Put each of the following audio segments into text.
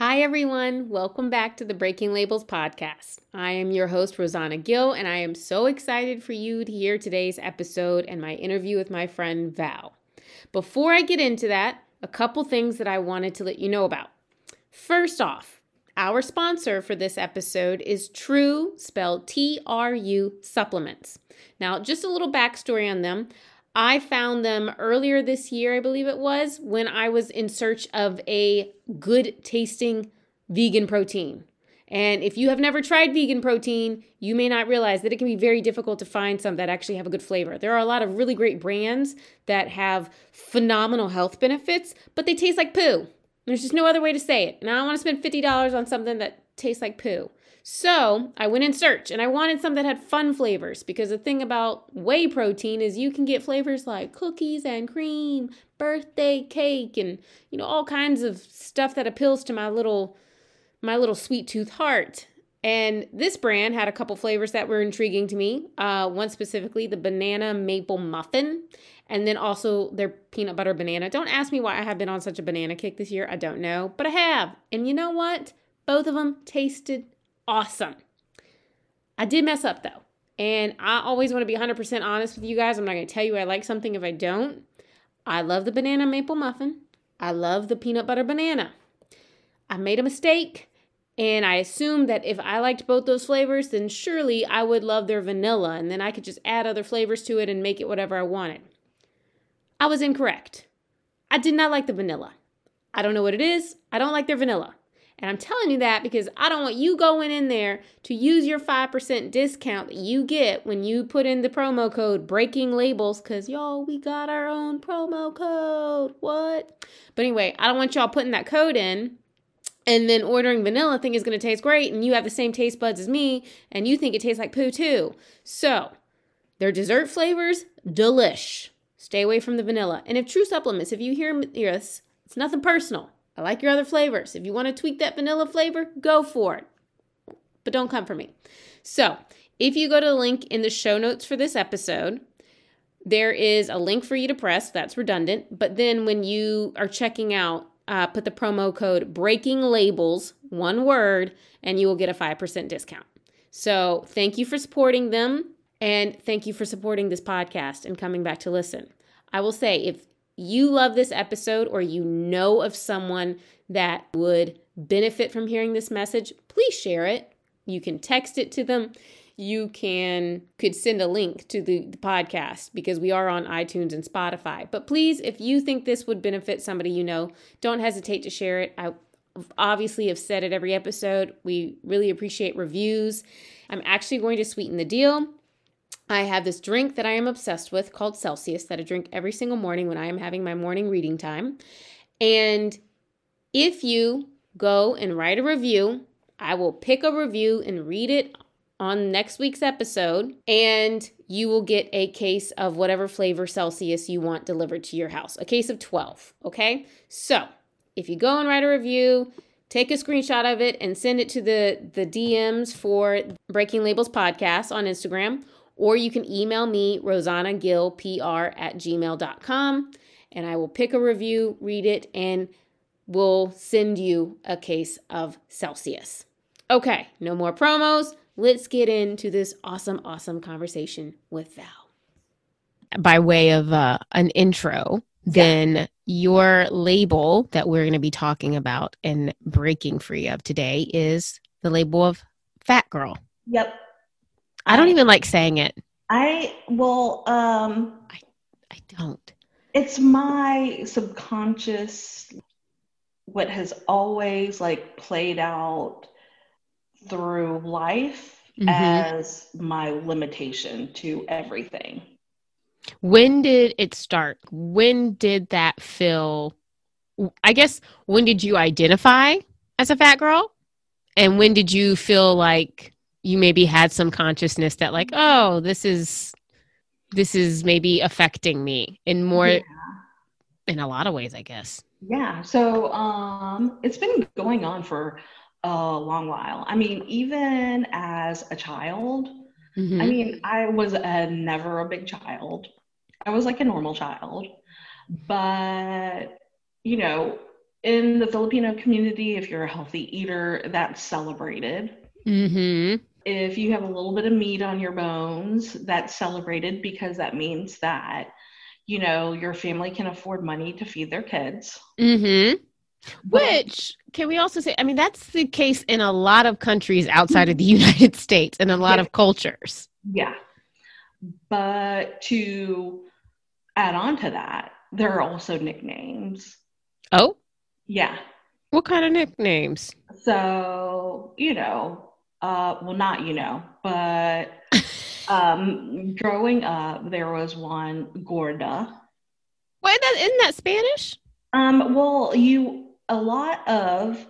Hi, everyone. Welcome back to the Breaking Labels podcast. I am your host, Rosanna Gill, and I am so excited for you to hear today's episode and my interview with my friend Val. Before I get into that, a couple things that I wanted to let you know about. First off, our sponsor for this episode is True, spelled T R U Supplements. Now, just a little backstory on them. I found them earlier this year, I believe it was, when I was in search of a good tasting vegan protein. And if you have never tried vegan protein, you may not realize that it can be very difficult to find some that actually have a good flavor. There are a lot of really great brands that have phenomenal health benefits, but they taste like poo. There's just no other way to say it. And I don't want to spend $50 on something that tastes like poo. So I went in search and I wanted some that had fun flavors because the thing about whey protein is you can get flavors like cookies and cream, birthday cake, and you know, all kinds of stuff that appeals to my little my little sweet tooth heart. And this brand had a couple flavors that were intriguing to me. Uh, one specifically, the banana maple muffin, and then also their peanut butter banana. Don't ask me why I have been on such a banana kick this year. I don't know, but I have. And you know what? Both of them tasted awesome. I did mess up though. And I always want to be 100% honest with you guys. I'm not going to tell you I like something if I don't. I love the banana maple muffin. I love the peanut butter banana. I made a mistake and I assumed that if I liked both those flavors, then surely I would love their vanilla and then I could just add other flavors to it and make it whatever I wanted. I was incorrect. I did not like the vanilla. I don't know what it is. I don't like their vanilla. And I'm telling you that because I don't want you going in there to use your 5% discount that you get when you put in the promo code breaking labels because y'all, we got our own promo code. What? But anyway, I don't want y'all putting that code in and then ordering vanilla thing is going to taste great and you have the same taste buds as me and you think it tastes like poo too. So, their dessert flavors, delish. Stay away from the vanilla. And if True Supplements, if you hear this, it's nothing personal. I like your other flavors. If you want to tweak that vanilla flavor, go for it. But don't come for me. So, if you go to the link in the show notes for this episode, there is a link for you to press. That's redundant. But then when you are checking out, uh, put the promo code breaking labels, one word, and you will get a 5% discount. So, thank you for supporting them. And thank you for supporting this podcast and coming back to listen. I will say, if you love this episode or you know of someone that would benefit from hearing this message, please share it. You can text it to them. You can could send a link to the, the podcast because we are on iTunes and Spotify. But please, if you think this would benefit somebody you know, don't hesitate to share it. I obviously have said it every episode. We really appreciate reviews. I'm actually going to sweeten the deal. I have this drink that I am obsessed with called Celsius that I drink every single morning when I am having my morning reading time. And if you go and write a review, I will pick a review and read it on next week's episode, and you will get a case of whatever flavor Celsius you want delivered to your house. A case of 12, okay? So if you go and write a review, take a screenshot of it and send it to the, the DMs for Breaking Labels Podcast on Instagram or you can email me, rosannagillpr at gmail.com, and I will pick a review, read it, and we'll send you a case of Celsius. Okay, no more promos. Let's get into this awesome, awesome conversation with Val. By way of uh, an intro, then yeah. your label that we're going to be talking about and breaking free of today is the label of fat girl. Yep. I don't even like saying it. I will um I I don't. It's my subconscious what has always like played out through life mm-hmm. as my limitation to everything. When did it start? When did that feel I guess when did you identify as a fat girl? And when did you feel like you maybe had some consciousness that like oh this is this is maybe affecting me in more yeah. in a lot of ways i guess yeah so um it's been going on for a long while i mean even as a child mm-hmm. i mean i was a, never a big child i was like a normal child but you know in the Filipino community, if you're a healthy eater, that's celebrated. Mm-hmm. If you have a little bit of meat on your bones, that's celebrated because that means that, you know, your family can afford money to feed their kids. Mm-hmm. Which can we also say? I mean, that's the case in a lot of countries outside of the United States and a lot Yeah. of cultures. Yeah. But to add on to that, there are also nicknames. Oh, Yeah. what kind of nicknames? So, you know, uh, well, not you know, but um, growing up, there was one Gorda. Why that isn't that Spanish? Um, well, you, a lot of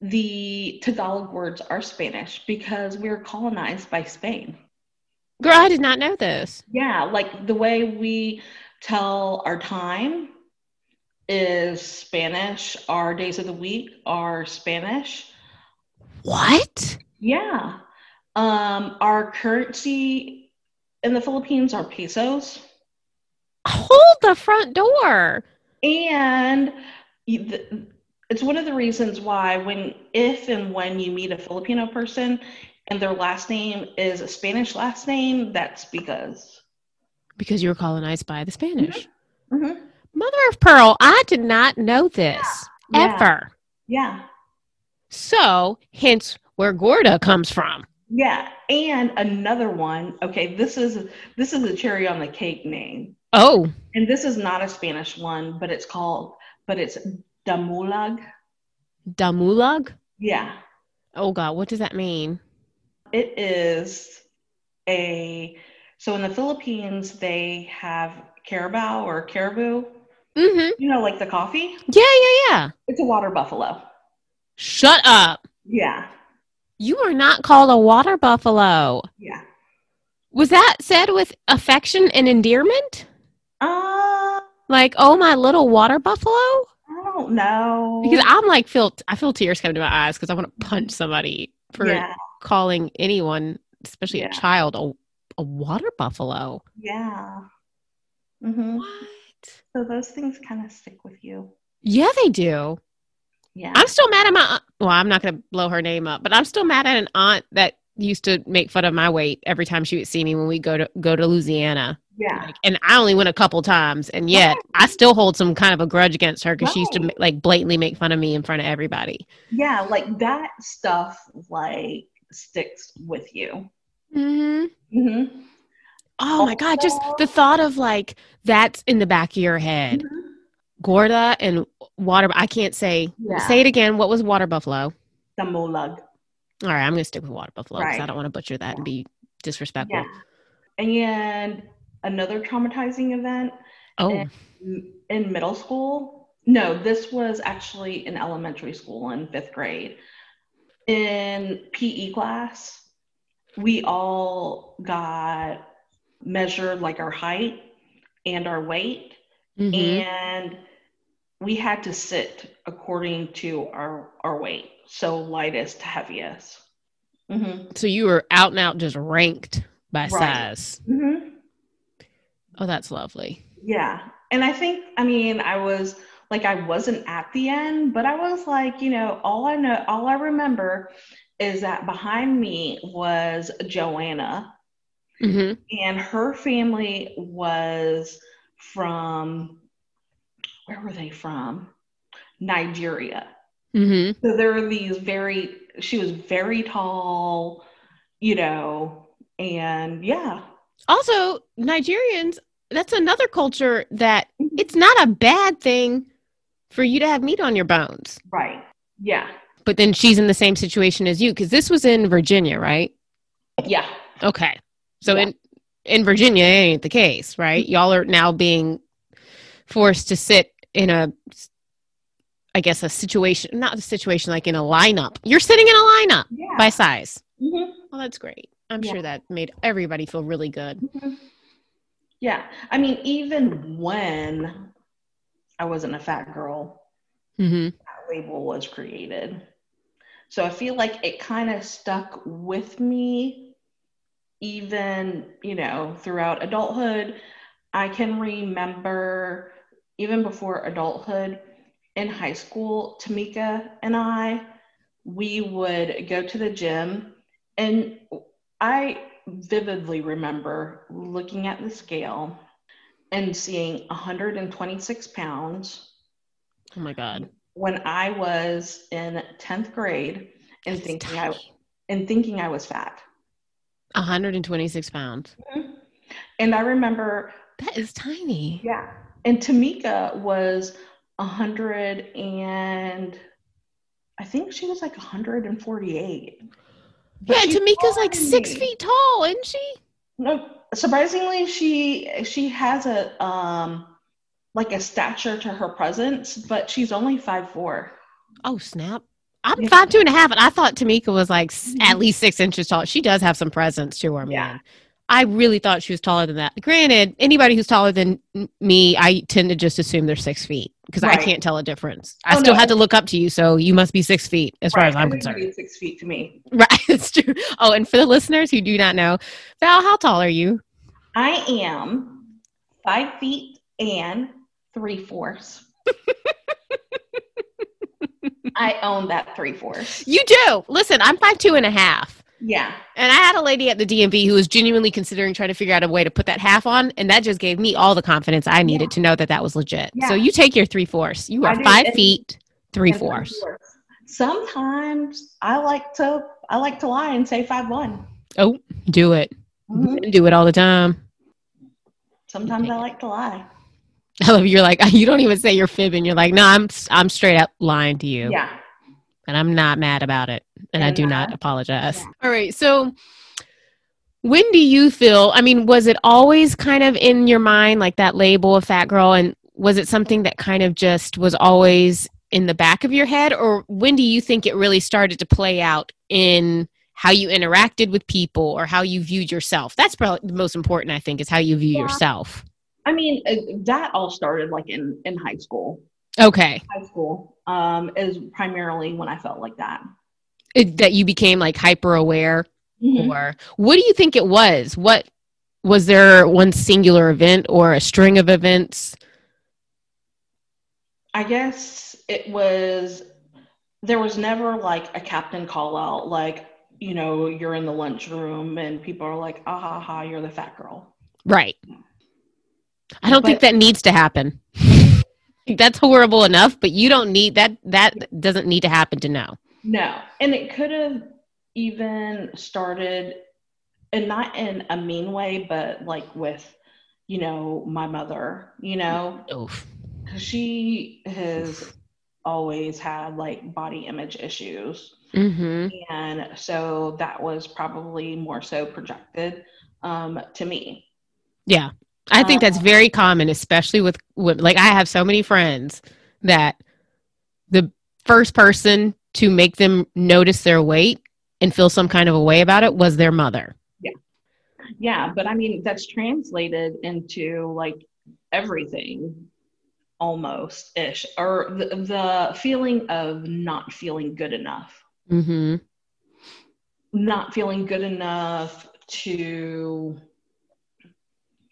the Tagalog words are Spanish because we were colonized by Spain. Girl, I did not know this. Yeah, like the way we tell our time is Spanish. Our days of the week are Spanish. What? Yeah. Um, our currency in the Philippines are pesos. Hold the front door. And it's one of the reasons why when if and when you meet a Filipino person and their last name is a Spanish last name, that's because Because you were colonized by the Spanish. Mhm. Mother of pearl, I did not know this Yeah. ever. Yeah. So, hence where Gorda comes from. Yeah. And another one, okay, this is this is a cherry on the cake name. Oh, And this is not a Spanish one, but it's called but it's damulag. Damulag? Yeah. Oh God, what does that mean? It is a so in the Philippines they have carabao or caribou. Mm-hmm. You know, like the coffee. Yeah, yeah, yeah. It's a water buffalo. Shut up. Yeah, You are not called a water buffalo. yeah. Was that said with affection and endearment? Uh, Like, oh my little water buffalo? I don't know. Because I'm like feel I feel tears come to my eyes because I want to punch somebody for yeah, calling anyone, especially a child, a, a water buffalo. yeah. Mm-hmm. What? So those things kind of stick with you. Yeah, they do. Yeah. I'm still mad at my aunt. Well, I'm not going to blow her name up, but I'm still mad at an aunt that used to make fun of my weight every time she would see me when we go to go to Louisiana. yeah. Like, and I only went a couple times, and yet I still hold some kind of a grudge against her because she used to like blatantly make fun of me in front of everybody. Yeah. Like that stuff, like sticks with you. Mm-hmm. hmm Oh my god! Just the thought of like that's in the back of your head. Mm-hmm. Gorda and water. I can't say. Yeah. Say it again. What was water buffalo? The Damulag. All right, I'm gonna stick with water buffalo because I don't want to butcher that and be disrespectful. Yeah. And another traumatizing event Oh, in- in middle school. No, this was actually in elementary school in fifth grade. In PE class, we all got measured like our height and our weight, mhm. and we had to sit according to our our weight, so lightest to heaviest. hmm so you were out and out just ranked by Right. size. hmm Oh, that's lovely. Yeah. And I think, I mean, I was like, I wasn't at the end, but I was like, you know, all I know, all I remember is that behind me was Joanna, hmm and her family was from, where were they from? Nigeria. hmm So there are these very, she was very tall, you know, and yeah. Also, Nigerians. That's another culture that it's not a bad thing for you to have meat on your bones. Right. Yeah. But then she's in the same situation as you because this was in Virginia, right? Yeah. Okay. So Yeah. in in Virginia, it ain't the case, right? Y'all are now being forced to sit in a I guess a situation, not a situation like in a lineup. You're sitting in a lineup Yeah. by size. Mhm. Well, that's great. I'm Yeah. sure that made everybody feel really good. Mhm. Yeah. I mean, even when I wasn't a fat girl, hmm that label was created. So I feel like it kind of stuck with me even, you know, throughout adulthood. I can remember even before adulthood, in high school, Tamika and I, we would go to the gym, and I vividly remember looking at the scale and seeing 126 pounds Oh my god. when I was in 10th grade and That's thinking I and thinking I was fat. 126 pounds. Mm-hmm. And I remember, That is tiny. yeah, and Tamika was 100 and I think she was like 148. But Yeah, Tamika's like six feet tall, isn't she? No, surprisingly, she she has a um like a stature to her presence, but she's only five four. Oh snap! I'm Yeah. five two and a half, and I thought Tamika was like Mhm. at least six inches tall. She does have some presence to her, Yeah. I really thought she was taller than that. Granted, anybody who's taller than me, I tend to just assume they're six feet because I can't tell a difference. I Oh, still no. had to look up to you, so you must be six feet as far as I'm concerned. Six feet to me. Right, it's true. Oh, and for the listeners who do not know, Val, how tall are you? I am five feet and three fourths. I own that three fourths. You do. Listen, I'm five two and a half. Yeah. And I had a lady at the DMV who was genuinely considering trying to figure out a way to put that half on, and that just gave me all the confidence I needed to know that that was legit. So you take your three fourths. You are five and- feet, three and fourths. Sometimes I like to I like to lie and say five one. Oh, do it. Mm-hmm. Do it all the time. Sometimes I like to lie. I love you. you're like you don't even say you're fibbing. You're like, no, I'm I'm straight up lying to you, Yeah. And I'm not mad about it, and I do uh, not apologize. yeah. All right, so when do you feel? I mean, was it always kind of in your mind like that label of fat girl, and was it something that kind of just was always in the back of your head, or when do you think it really started to play out in how you interacted with people or how you viewed yourself? That's probably the most important, I think, is how you view Yeah. yourself. I mean, uh, that all started like in in high school. Okay. High school um, is primarily when I felt like that. It, that you became like hyper aware Mhm. or what do you think it was what was there one singular event or a string of events I guess it was. There was never like a captain call out, like you know, you're in the lunchroom and people are like, "Ah ha ha, you're the fat girl." right i don't think that needs to happen that's horrible enough but you don't need that that doesn't need to happen to know No, and it could have even started, and not in a mean way, but like with, you know, my mother. You know, Oof. she has always had like body image issues. hmm And so that was probably more so projected um, to me. yeah i think that's Um, very common especially with women. Like i have so many friends that the first person to make them notice their weight and feel some kind of a way about it was their mother. Yeah, Yeah, but I mean, that's translated into like everything almost ish, or the, the feeling of not feeling good enough, hmm not feeling good enough to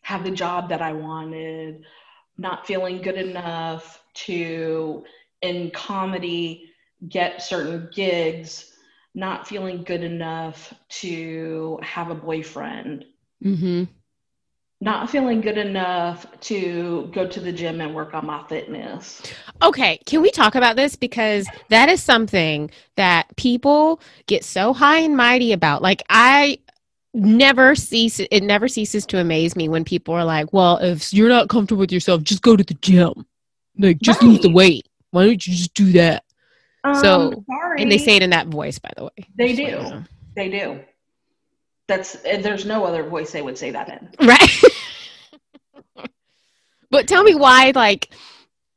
have the job that I wanted, not feeling good enough to, in comedy, get certain gigs, not feeling good enough to have a boyfriend, hmm not feeling good enough to go to the gym and work on my fitness. Okay, can we talk about this because that is something that people get so high and mighty about. Like I never cease it never ceases to amaze me when people are like, "Well, if you're not comfortable with yourself, just go to the gym. Like just lose the weight. Why don't you just do that?" So- Um, sorry, And they say it in that voice, by the way. they so do. They do. That's there's no other voice they would say that in. Right. but tell me why like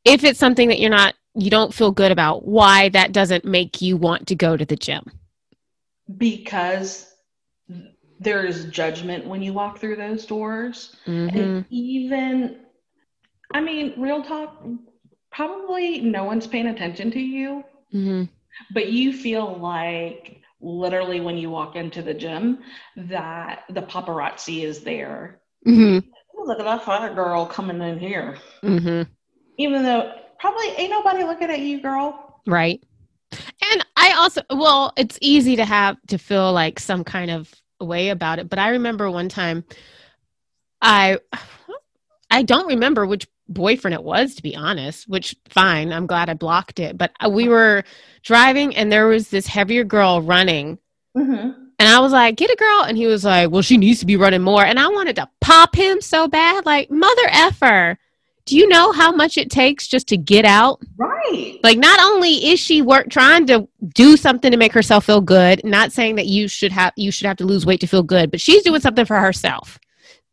if it's something that you're not you don't feel good about, why that doesn't make you want to go to the gym. because there's judgment when you walk through those doors Mhm. and even i mean real talk probably no one's paying attention to you Mhm. but you feel like literally when you walk into the gym that the paparazzi is there Mhm. "Oh, look at that fat girl coming in here Mhm. even though probably ain't nobody looking at you, girl. Right. And I also, well, it's easy to have to feel like some kind of way about it. But I remember one time, I, I don't remember which boyfriend it was, to be honest. Which fine, I'm glad I blocked it. But we were driving, and there was this heavier girl running, Mm-hmm. and I was like, "Get a girl," and he was like, "Well, she needs to be running more." And I wanted to pop him so bad, like mother effer. Do you know how much it takes just to get out? Right. like not only is she work trying to do something to make herself feel good not saying that you should have you should have to lose weight to feel good but she's doing something for herself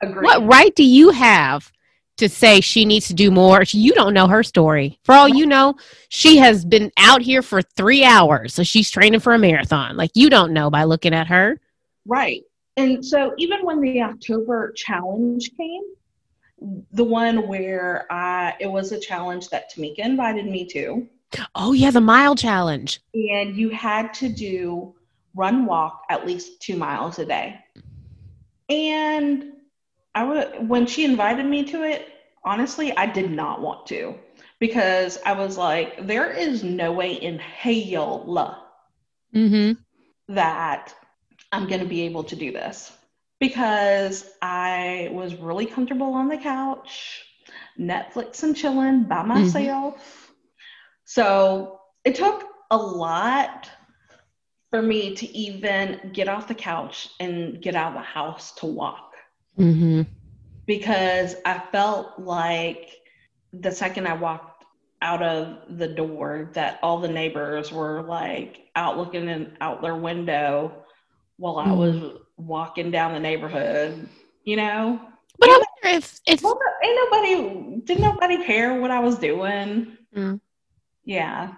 Agree. what right do you have to say she needs to do more you don't know her story for all you know she has been out here for three hours so she's training for a marathon like you don't know by looking at her Right. And so even when the October challenge came, the one where I it was a challenge that Tamika invited me to, oh yeah the mile challenge. And you had to do run walk at least two miles a day. And I would when she invited me to it, honestly, I did not want to. Because I was like, there is no way in hell mm-hmm. that I'm going to be able to do this because I was really comfortable on the couch, Netflix and chilling by myself. So it took a lot for me to even get off the couch and get out of the house to walk. Mm-hmm. Because I felt like the second I walked out of the door that all the neighbors were like out looking in, out their window while I was walking down the neighborhood, you know? but i wonder if if Well, ain't nobody, did nobody care what I was doing? Mm. Yeah.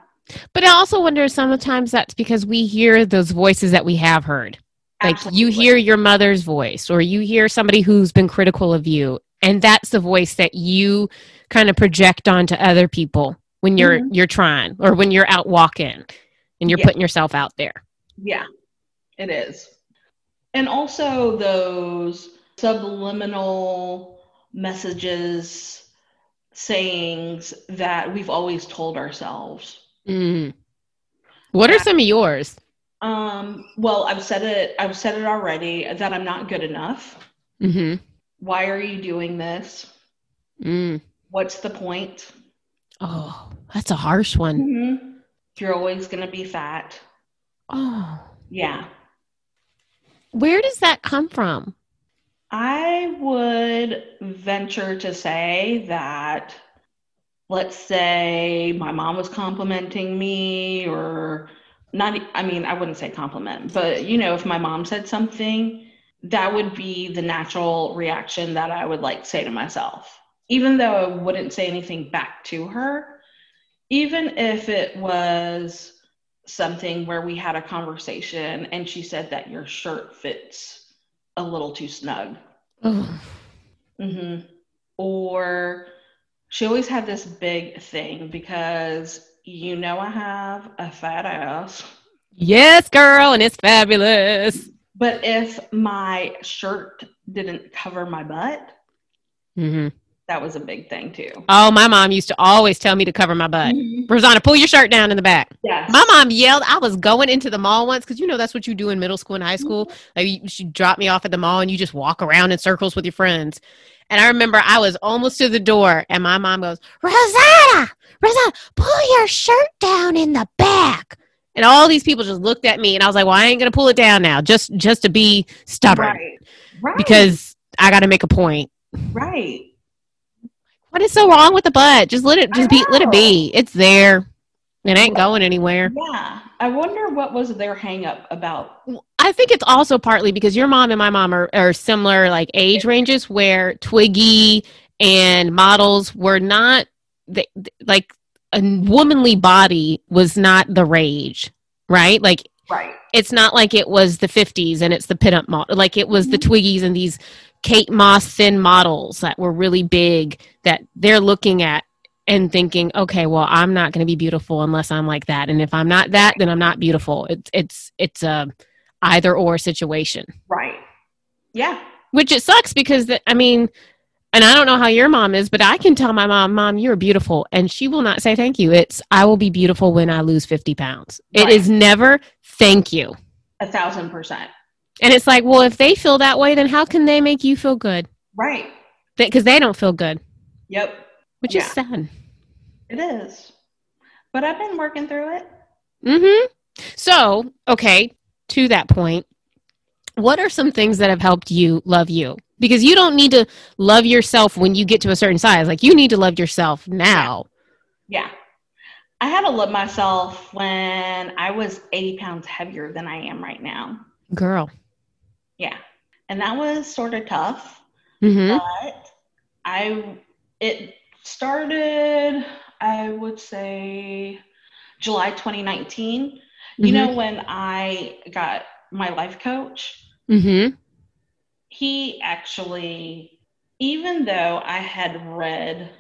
But I also wonder sometimes that's because we hear those voices that we have heard. Like you hear your mother's voice or you hear somebody who's been critical of you and that's the voice that you kind of project onto other people when you're Mhm. you're trying or when you're out walking and you're Yeah. putting yourself out there. Yeah, it is. And also those subliminal messages, sayings that we've always told ourselves. Mm. What are some of yours? Um, well, I've said it, I've said it already that I'm not good enough. Mm-hmm. Why are you doing this? Mm. What's the point? Oh, that's a harsh one. Mhm. You're always going to be fat. Oh, Yeah. Where does that come from? I would venture to say that, let's say my mom was complimenting me, or not, I mean, I wouldn't say compliment, but you know, if my mom said something, that would be the natural reaction that I would like say to myself. Even though I wouldn't say anything back to her, even if it was something where we had a conversation and she said that your shirt fits a little too snug. Oh, hmm Or she always had this big thing because you know I have a fat ass. yes, girl, and it's fabulous. But if my shirt didn't cover my butt, Mm-hmm. That was a big thing too. Oh, my mom used to always tell me to cover my butt. Mhm. Rosanna, pull your shirt down in the back. Yes. My mom yelled. I was going into the mall once because you know that's what you do in middle school and high school. Like you, she dropped me off at the mall and you just walk around in circles with your friends. And I remember I was almost to the door and my mom goes, Rosanna, Rosanna, pull your shirt down in the back. And all these people just looked at me and I was like, well, I ain't gonna pull it down now, just just to be stubborn Right. Right. because I got to make a point. right. What is so wrong with the butt? Just let it just be let it be. It's there. It ain't going anywhere. Yeah. I wonder what was their hang up about. I think it's also partly because your mom and my mom are, are similar like age ranges where Twiggy and models were not they, like a womanly body was not the rage, right? Like Right. it's not like it was the 50s and it's the pinup model. Like it was the Mhm. Twiggies and these Kate Moss thin models that were really big that they're looking at and thinking, okay, well, I'm not going to be beautiful unless I'm like that, and if I'm not that, then I'm not beautiful. It's it's it's a either or situation, Right. Yeah. which it sucks because the, I mean, and I don't know how your mom is, but I can tell my mom, Mom, you're beautiful. And she will not say thank you. It's, I will be beautiful when I lose 50 pounds. It Right. is never thank you. A thousand percent. And it's like, well, if they feel that way, then how can they make you feel good? Right. Because they don't feel good, Yep. which is sad. It is. But I've been working through it. Mm hmm So, okay, to that point, what are some things that have helped you love you? Because you don't need to love yourself when you get to a certain size. Like you need to love yourself now. Yeah. I had to love myself when I was 80 pounds heavier than I am right now. Girl. Yeah. And that was sort of tough. hmm but I it started I would say July 2019. You know when I got my life coach, hmm he actually even though I had read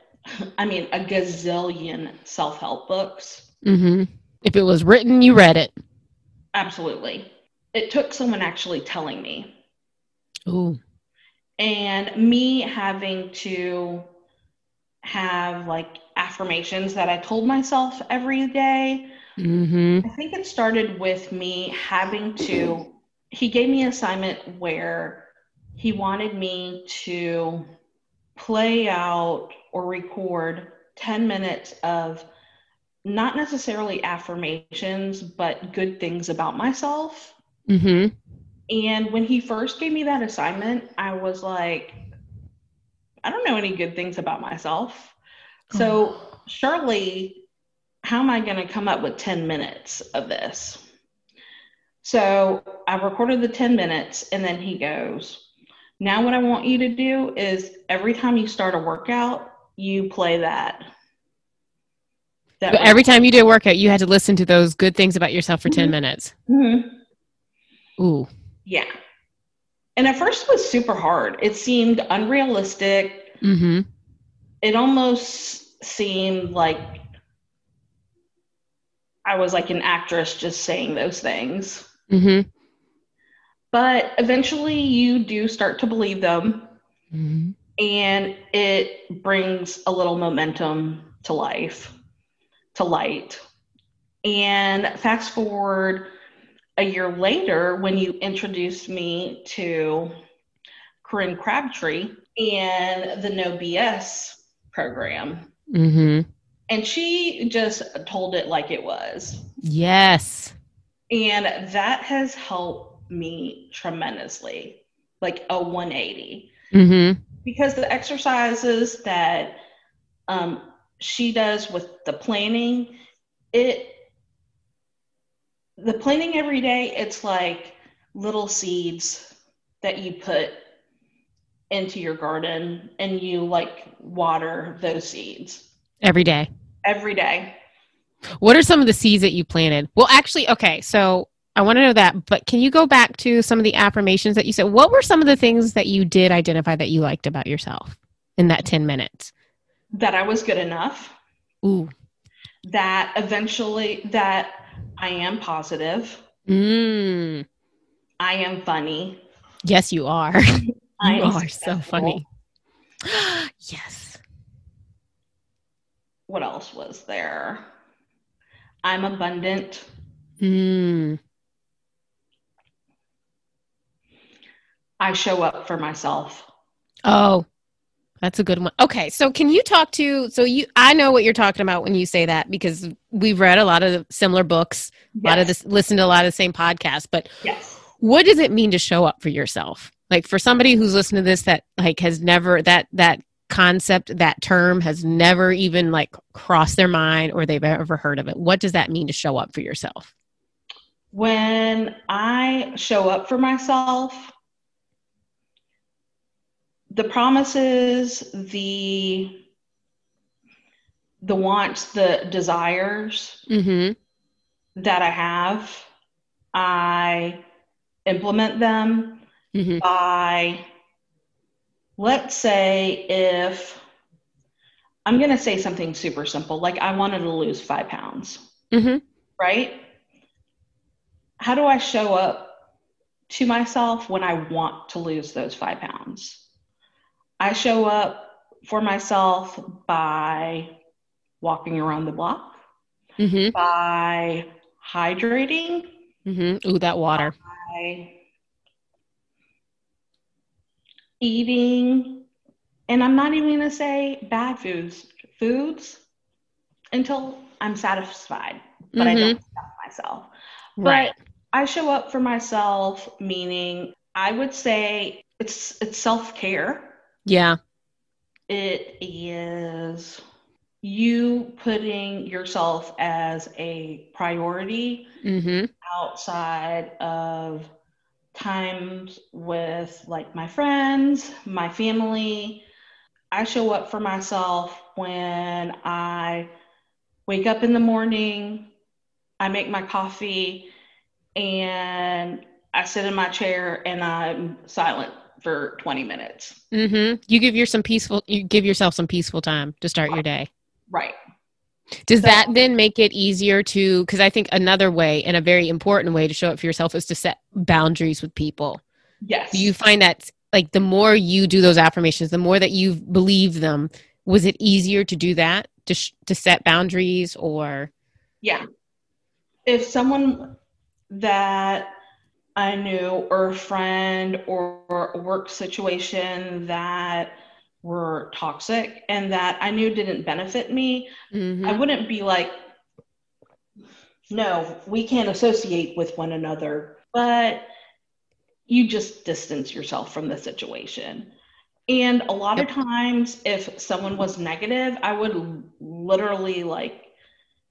I mean a gazillion self-help books, hmm If it was written, you read it. absolutely. It took someone actually telling me Ooh. and me having to have like affirmations that I told myself every day. hmm I think it started with me having to, he gave me an assignment where he wanted me to play out or record 10 minutes of not necessarily affirmations, but good things about myself. Hmm And when he first gave me that assignment, I was like, I don't know any good things about myself. So, surely, how am I going to come up with 10 minutes of this? So, I recorded the 10 minutes, and then he goes, Now, what I want you to do is every time you start a workout, you play that. that every time you did a workout, you had to listen to those good things about yourself for 10 Mhm. minutes. Mhm. Ooh. Yeah. And at first, it was super hard. It seemed unrealistic. hmm it almost seemed like I was like an actress just saying those things. hmm But eventually you do start to believe them hmm and it brings a little momentum to life, to light. And fast forward a year later when you introduced me to Corinne Crabtree and the No BS program. hmm and she just told it like it was Yes. and that has helped me tremendously like a 180 hmm because the exercises that um, she does with the planning it the planning every day it's like little seeds that you put into your garden and you like water those seeds Every day. every day What are some of the seeds that you planted? Well, actually, okay. So I want to know that, but can you go back to some of the affirmations that you said? What were some of the things that you did identify that you liked about yourself in that 10 minutes? that I was good enough Ooh. that eventually that I am positive, Mm. I am funny, Yes, you are. You are so funny. yes. What else was there? I'm abundant. Mm. I show up for myself. Oh, that's a good one. Okay, so can you talk to so you I know what you're talking about when you say that because we've read a lot of similar books, a lot of this listened to a lot of the same podcasts, but Yes. what does it mean to show up for yourself? Like for somebody who's listening to this that like has never that that concept, that term has never even like crossed their mind or they've ever heard of it. What does that mean to show up for yourself? When I show up for myself, the promises, the the wants, the desires, Mhm. that I have, I implement them Mhm. by, let's say, if I'm going to say something super simple, like I wanted to lose five pounds, Mhm. right? How do I show up to myself when I want to lose those five pounds? I show up for myself by walking around the block, Mm-hmm. by hydrating, Mm-hmm. Ooh, that water. by eating, and I'm not even going to say bad foods, foods until I'm satisfied, but I don't stop myself. Right. But I show up for myself, meaning I would say it's it's self care. Yeah. It is you putting yourself as a priority Mm-hmm. outside of times with like my friends, my family. I show up for myself when I wake up in the morning, I make my coffee, and I sit in my chair and I'm silent for 20 minutes. Mm-hmm. You give your some peaceful. You give yourself some peaceful time to start your day. Right. Does So- that then make it easier to? Because I think another way and a very important way to show up for yourself is to set boundaries with people. Yes. Do you find that like the more you do those affirmations, the more that you believe them, was it easier to do that to sh- to set boundaries or? Yeah. If someone that I knew or a friend or a work situation that were toxic and that I knew didn't benefit me, Mhm. I wouldn't be like, no, we can't associate with one another. But you just distance yourself from the situation. And a lot of times, if someone was negative, I would literally like,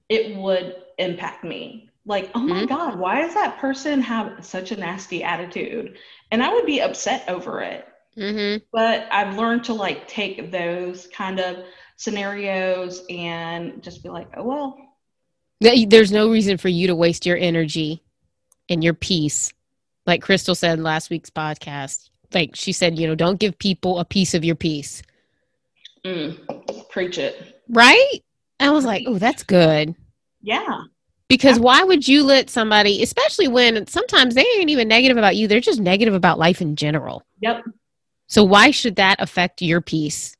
it would impact me. Like, oh my Mhm. God, why does that person have such a nasty attitude? And I would be upset over it Mhm. but I've learned to like take those kind of scenarios and just be like, oh well, There's no reason for you to waste your energy and your peace. Like Crystal said in last week's podcast, like she said, you know, don't give people a piece of your peace. mm, preach it. Right? I was like, oh, that's good. Yeah, Because why would you let somebody, especially when sometimes they ain't even negative about you, they're just negative about life in general. yep, So why should that affect your peace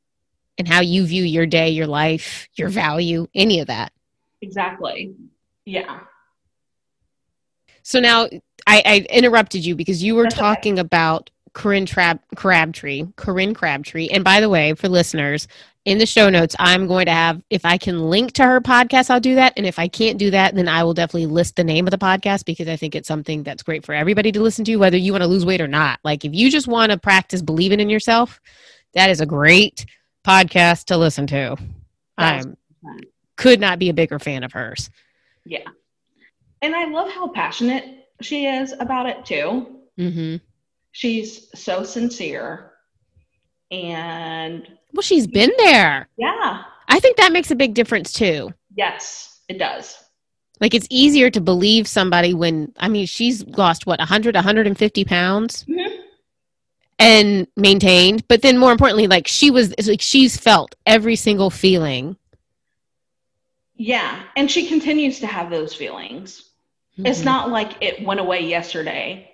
and how you view your day, your life, your value, any of that? exactly. Yeah, So now I, I interrupted you because you were That's okay. talking about Corinne Trab- Crabtree. Corinne Crabtree. And by the way, for listeners, in the show notes, I'm going to have, if I can link to her podcast, I'll do that. And if I can't do that, then I will definitely list the name of the podcast because I think it's something that's great for everybody to listen to, whether you want to lose weight or not. Like if you just want to practice believing in yourself, that is a great podcast to listen to. I could not be a bigger fan of hers. yeah. And I love how passionate she is about it too. hmm She's so sincere, and Well, she's been there. yeah, I think that makes a big difference too. yes, it does. Like it's easier to believe somebody when I mean she's lost what 100 150 pounds Mhm. and maintained, but then more importantly like she was it's like she's felt every single feeling. Yeah, and she continues to have those feelings. It's Mhm. not like it went away yesterday.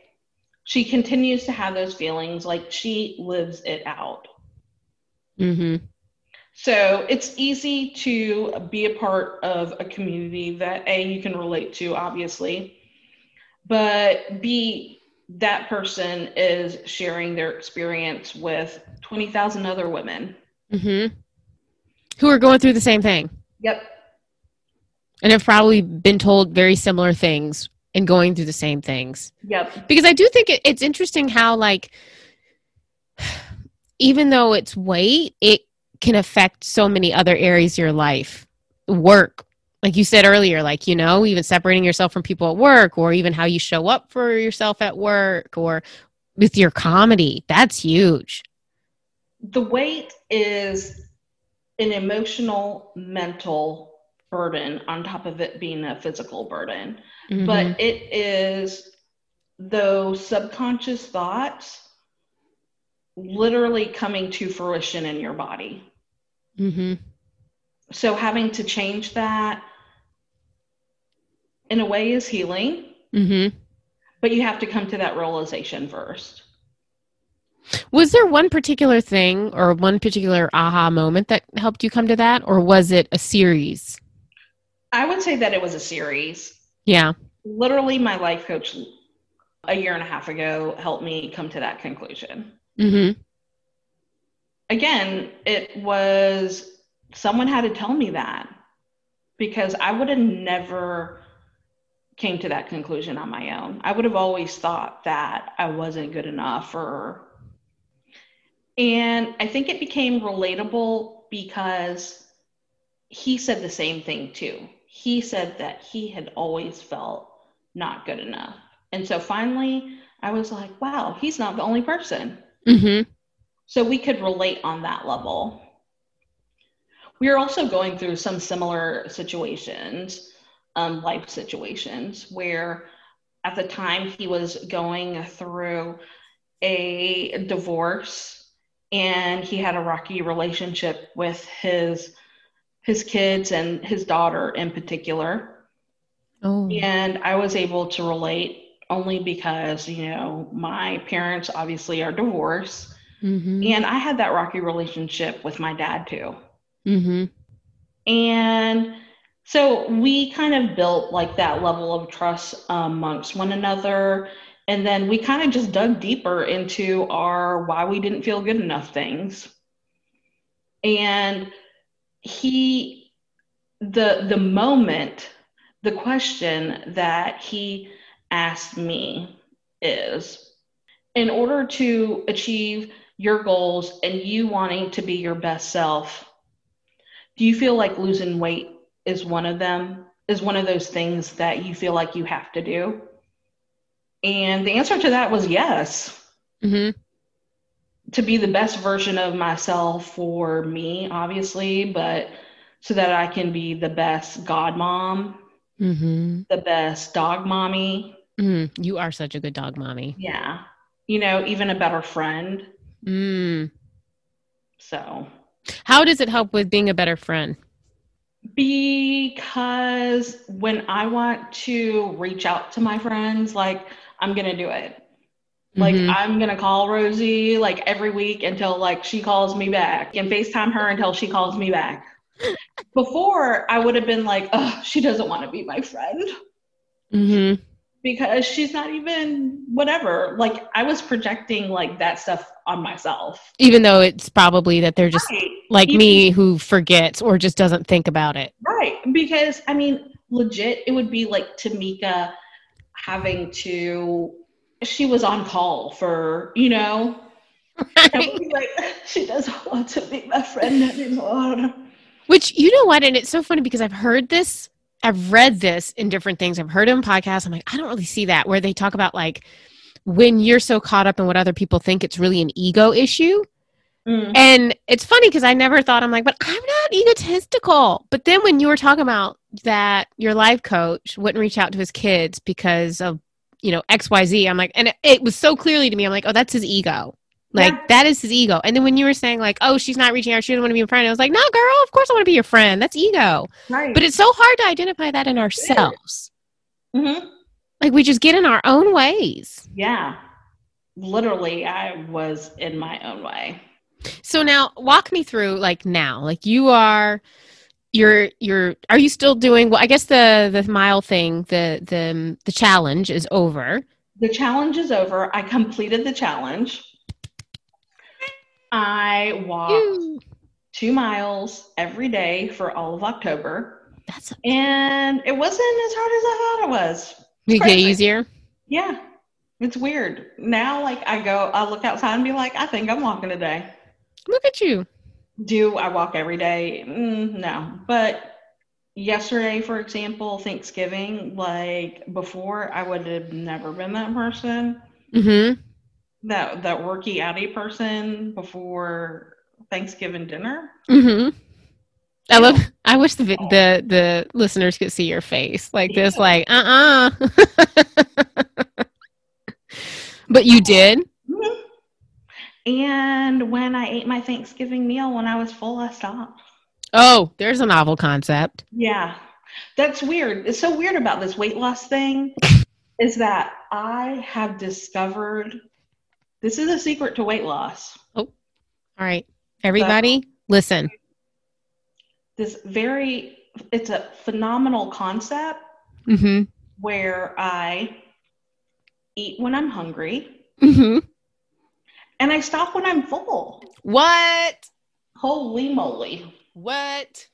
She continues to have those feelings, like she lives it out. Mhm. So it's easy to be a part of a community that A, you can relate to, obviously, but B, that person is sharing their experience with 20,000 other women. Mm-hmm. Who are going through the same thing Yep. and have probably been told very similar things and going through the same things. Yep. because I do think it, it's interesting how like even though it's weight, it can affect so many other areas of your life. Work, like you said earlier, like you know, even separating yourself from people at work, or even how you show up for yourself at work, or with your comedy. That's huge. The weight is an emotional, mental burden on top of it being a physical burden. Mhm. but it is those subconscious thoughts literally coming to fruition in your body. Mhm. So having to change that in a way is healing, Mhm. but you have to come to that realization first. Was there one particular thing or one particular aha moment that helped you come to that, or was it a series? I would say that it was a series. Yeah. Literally, my life coach a year and a half ago helped me come to that conclusion. Mm-hmm. Again, it was someone had to tell me that because I would have never came to that conclusion on my own. I would have always thought that I wasn't good enough or and I think it became relatable because he said the same thing too. He said that he had always felt not good enough. And so finally I was like, wow, he's not the only person. Mm-hmm. So we could relate on that level. We are also going through some similar situations, um, life situations, where at the time he was going through a divorce and he had a rocky relationship with his his kids and his daughter in particular. Oh. And I was able to relate only because, you know, my parents obviously are divorced. Mm-hmm. And I had that rocky relationship with my dad too. Mm-hmm. And so we kind of built like that level of trust amongst one another. And then we kind of just dug deeper into our why we didn't feel good enough things. And he, the, the moment, the question that he asked me is in order to achieve your goals and you wanting to be your best self, do you feel like losing weight is one of them? Is one of those things that you feel like you have to do? And the answer to that was yes. Mm-hmm. To be the best version of myself for me, obviously, but so that I can be the best god mom, Mm-hmm. the best dog mommy. Mm. You are such a good dog mommy. Yeah. You know, even a better friend. Mm. So, How does it help with being a better friend? because when I want to reach out to my friends, like I'm going to do it. Like Mhm. I'm going to call Rosie like every week until like she calls me back and FaceTime her until she calls me back. Before I would have been like, oh, she doesn't want to be my friend Mhm. Because she's not even whatever. Like I was projecting like that stuff on myself. even though it's probably that they're just Right. like Even- me who forgets or just doesn't think about it. Right. Because I mean, legit, it would be like Tamika having to she was on call for, you know, be like, she doesn't want to be my friend anymore. Which you know what, and it's so funny because I've heard this, I've read this in different things. I've heard it in podcasts. I'm like, I don't really see that where they talk about like when you're so caught up in what other people think, it's really an ego issue. Mm. And it's funny because I never thought I'm like, but I'm not egotistical. But then when you were talking about that your life coach wouldn't reach out to his kids because of, you know, XYZ, I'm like, and it, it was so clearly to me, I'm like, oh, that's his ego. Like Yeah. that is his ego. And then when you were saying like, oh, she's not reaching out, she doesn't want to be a friend, I was like, no, girl, of course I want to be your friend. That's ego. Right. But it's so hard to identify that in ourselves. Mhm. Like we just get in our own ways. yeah. Literally, I was in my own way. So now walk me through like now. Like you are you're you're are you still doing well I guess the the mile thing, the the the challenge is over. The challenge is over. I completed the challenge. I walked Ew. two miles every day for all of October. That's And it wasn't as hard as I thought it was. make it crazy. easier. Yeah. It's weird. Now, like, I go, I look outside and be like, I think I'm walking today. Look at you. Do I walk every day? Mm, no. But yesterday, for example, Thanksgiving, like, before, I would have never been that person, Mhm. That, that worky outy person before Thanksgiving dinner. Mhm. I love I wish the the the listeners could see your face. Like this like uh-uh. but you did? Mhm. And when I ate my Thanksgiving meal, when I was full, I stopped. Oh, there's a novel concept. Yeah, that's weird. It's so weird about this weight loss thing is that I have discovered This is a secret to weight loss. Oh, all right. Everybody, listen. This very, it's a phenomenal concept Mm-hmm. where I eat when I'm hungry Mm-hmm. and I stop when I'm full. What? Holy moly. What?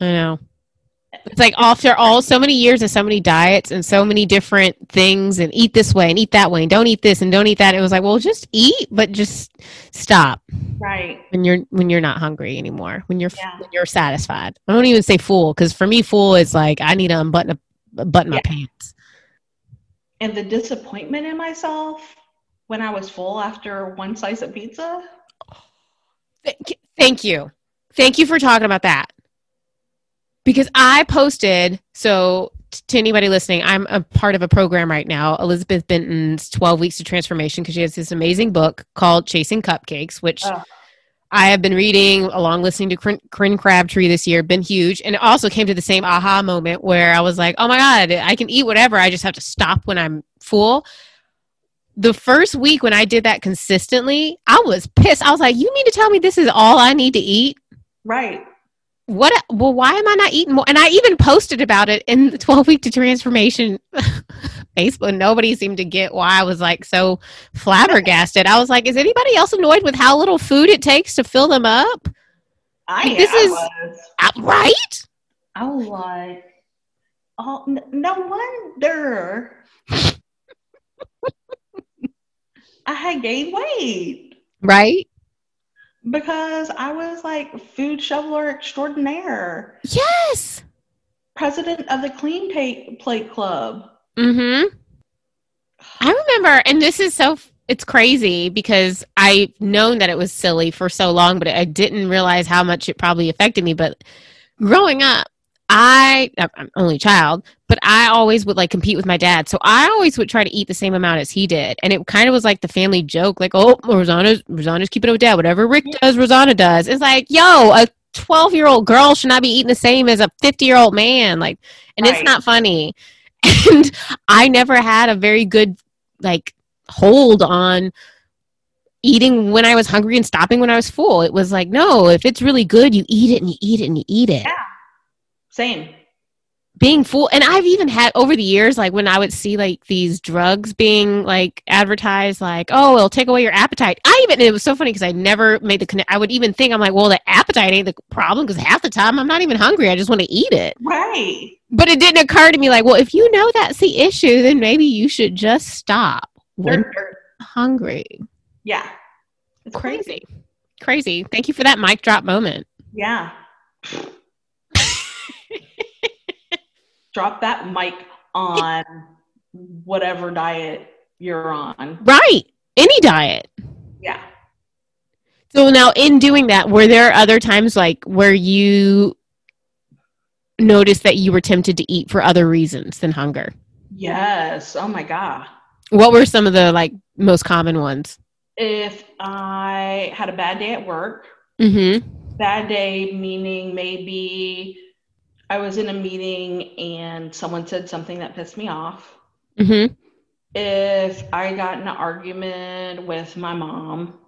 I know. It's like after all so many years and so many diets and so many different things and eat this way and eat that way and don't eat this and don't eat that. It was like, well, just eat, but just stop Right. when you're when you're not hungry anymore. When you're Yeah. when you're satisfied. I don't even say full because for me, full is like I need to unbutton a, button my pants. And the disappointment in myself when I was full after one slice of pizza. Thank you. Thank you for talking about that. Because I posted, so to anybody listening, I'm a part of a program right now, Elizabeth Benton's 12 Weeks to Transformation, because she has this amazing book called Chasing Cupcakes, which Oh. I have been reading along listening to Corinne, Corinne Crabtree this year, been huge. And it also came to the same aha moment where I was like, oh my God, I can eat whatever. I just have to stop when I'm full the first week when I did that consistently, I was pissed. I was like, "You mean to tell me this is all I need to eat? Right. What? Well, why am I not eating more?" And I even posted about it in the 12 week to transformation Facebook. Nobody seemed to get why I was like so flabbergasted. I was like, "Is anybody else annoyed with how little food it takes to fill them up?" I, Like, this I is- was. Right? I was like, oh, no wonder I had gained weight Right? Because I was like food shoveler extraordinaire, Yes. president of the Clean Ta- Plate Club. Mm-hmm. I remember, and this is so it's crazy because I've known that it was silly for so long, but I didn't realize how much it probably affected me. But growing up, I I'm only child, but I always would like compete with my dad. So I always would try to eat the same amount as he did. And it kind of was like the family joke, like, oh, Rosanna's Rosanna's keeping up with dad. Whatever Rick does, Rosanna does. It's like, yo, a 12 year old girl should not be eating the same as a 50 year old man. Like, and it's not funny. And I never had a very good like hold on eating when I was hungry and stopping when I was full. It was like, no, if it's really good, you eat it and you eat it and you eat it. Yeah. Same. Being full, and I've even had over the years, like when I would see like these drugs being like advertised, like, oh, it'll take away your appetite. I even, it was so funny because I never made the connect. I would even think, I'm like, well, the appetite ain't the problem because half the time I'm not even hungry. I just want to eat it. Right. But it didn't occur to me, like, well, if you know that's the issue, then maybe you should just stop when they're- hungry. yeah. It's crazy. Crazy. Crazy. Thank you for that mic drop moment. Yeah. Drop that mic on whatever diet you're on. Right. Any diet. Yeah. So now in doing that, were there other times like where you noticed that you were tempted to eat for other reasons than hunger? Yes. Oh my God. What were some of the like most common ones? If I had a bad day at work, Mm-hmm. bad day meaning maybe I was in a meeting and someone said something that pissed me off. Mm-hmm. If I got in an argument with my mom,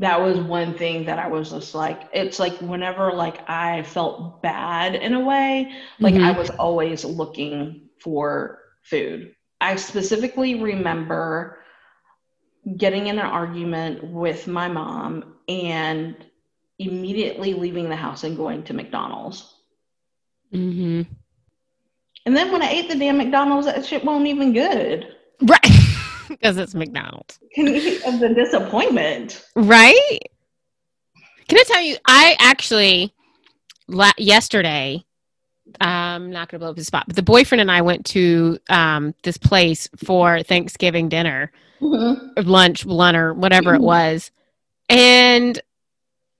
that was one thing that I was just like, it's like whenever like I felt bad in a way, like I Mhm. was always looking for food. I specifically remember getting in an argument with my mom and immediately leaving the house and going to McDonald's. Mm-hmm. And then when I ate the damn McDonald's, that shit wasn't even good. Right. Because it's McDonald's. Can eat of the disappointment. Right? Can I tell you? I actually la- yesterday. I'm not going to blow up the spot, but the boyfriend and I went to um, this place for Thanksgiving dinner, or lunch, lunch, or whatever it was, and